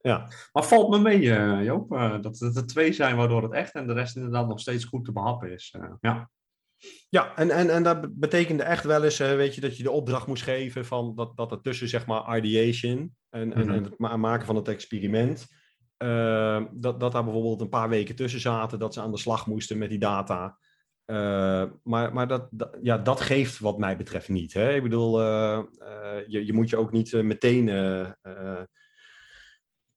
[SPEAKER 7] Ja.
[SPEAKER 8] Maar valt me mee, uh, Joop, uh, dat het er twee zijn waardoor het echt en de rest inderdaad nog steeds goed te behappen is. ja.
[SPEAKER 7] Ja, en, en, en dat betekende echt wel eens, uh, weet je, dat je de opdracht moest geven van dat, dat er tussen, zeg maar, ideation en, en, mm -hmm. en het ma maken van het experiment, uh, dat, dat daar bijvoorbeeld een paar weken tussen zaten, dat ze aan de slag moesten met die data. Uh, maar maar dat, dat, ja, dat geeft wat mij betreft niet. Hè? Ik bedoel, je, je moet je ook niet meteen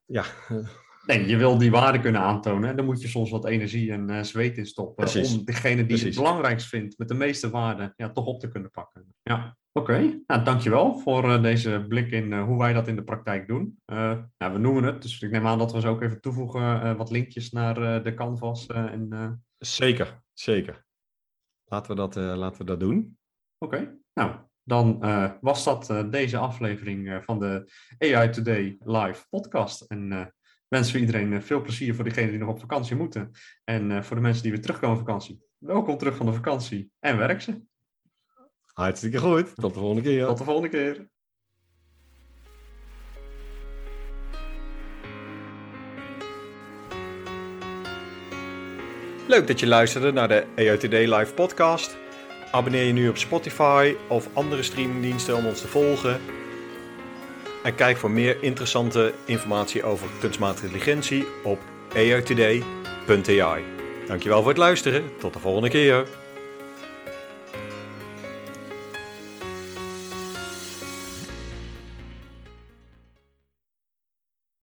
[SPEAKER 7] ja,
[SPEAKER 8] Nee, je wil die waarde kunnen aantonen. Dan moet je soms wat energie en uh, zweet in stoppen.
[SPEAKER 7] Precies.
[SPEAKER 8] Om degene die het belangrijkst vindt, met de meeste waarde, ja, toch op te kunnen pakken. Ja, oké. Okay. Nou, dankjewel voor uh, deze blik in uh, hoe wij dat in de praktijk doen. Nou, we noemen het, dus ik neem aan dat we ze ook even toevoegen. wat linkjes naar de canvas. en,
[SPEAKER 7] Zeker, zeker. Laten we dat, laten we dat doen.
[SPEAKER 8] Oké, okay. nou, dan was dat deze aflevering van de AI Today live podcast. En wensen we iedereen veel plezier voor diegenen die nog op vakantie moeten. En uh, voor de mensen die weer terugkomen van vakantie. Welkom terug van de vakantie en werk ze.
[SPEAKER 7] Hartstikke goed. Tot de volgende keer.
[SPEAKER 8] Tot de volgende keer.
[SPEAKER 7] Leuk dat je luisterde naar de EOTD Live podcast. Abonneer je nu op Spotify of andere streamingdiensten om ons te volgen. En kijk voor meer interessante informatie over kunstmatige intelligentie op eotd.ai. Dankjewel voor het luisteren. Tot de volgende keer.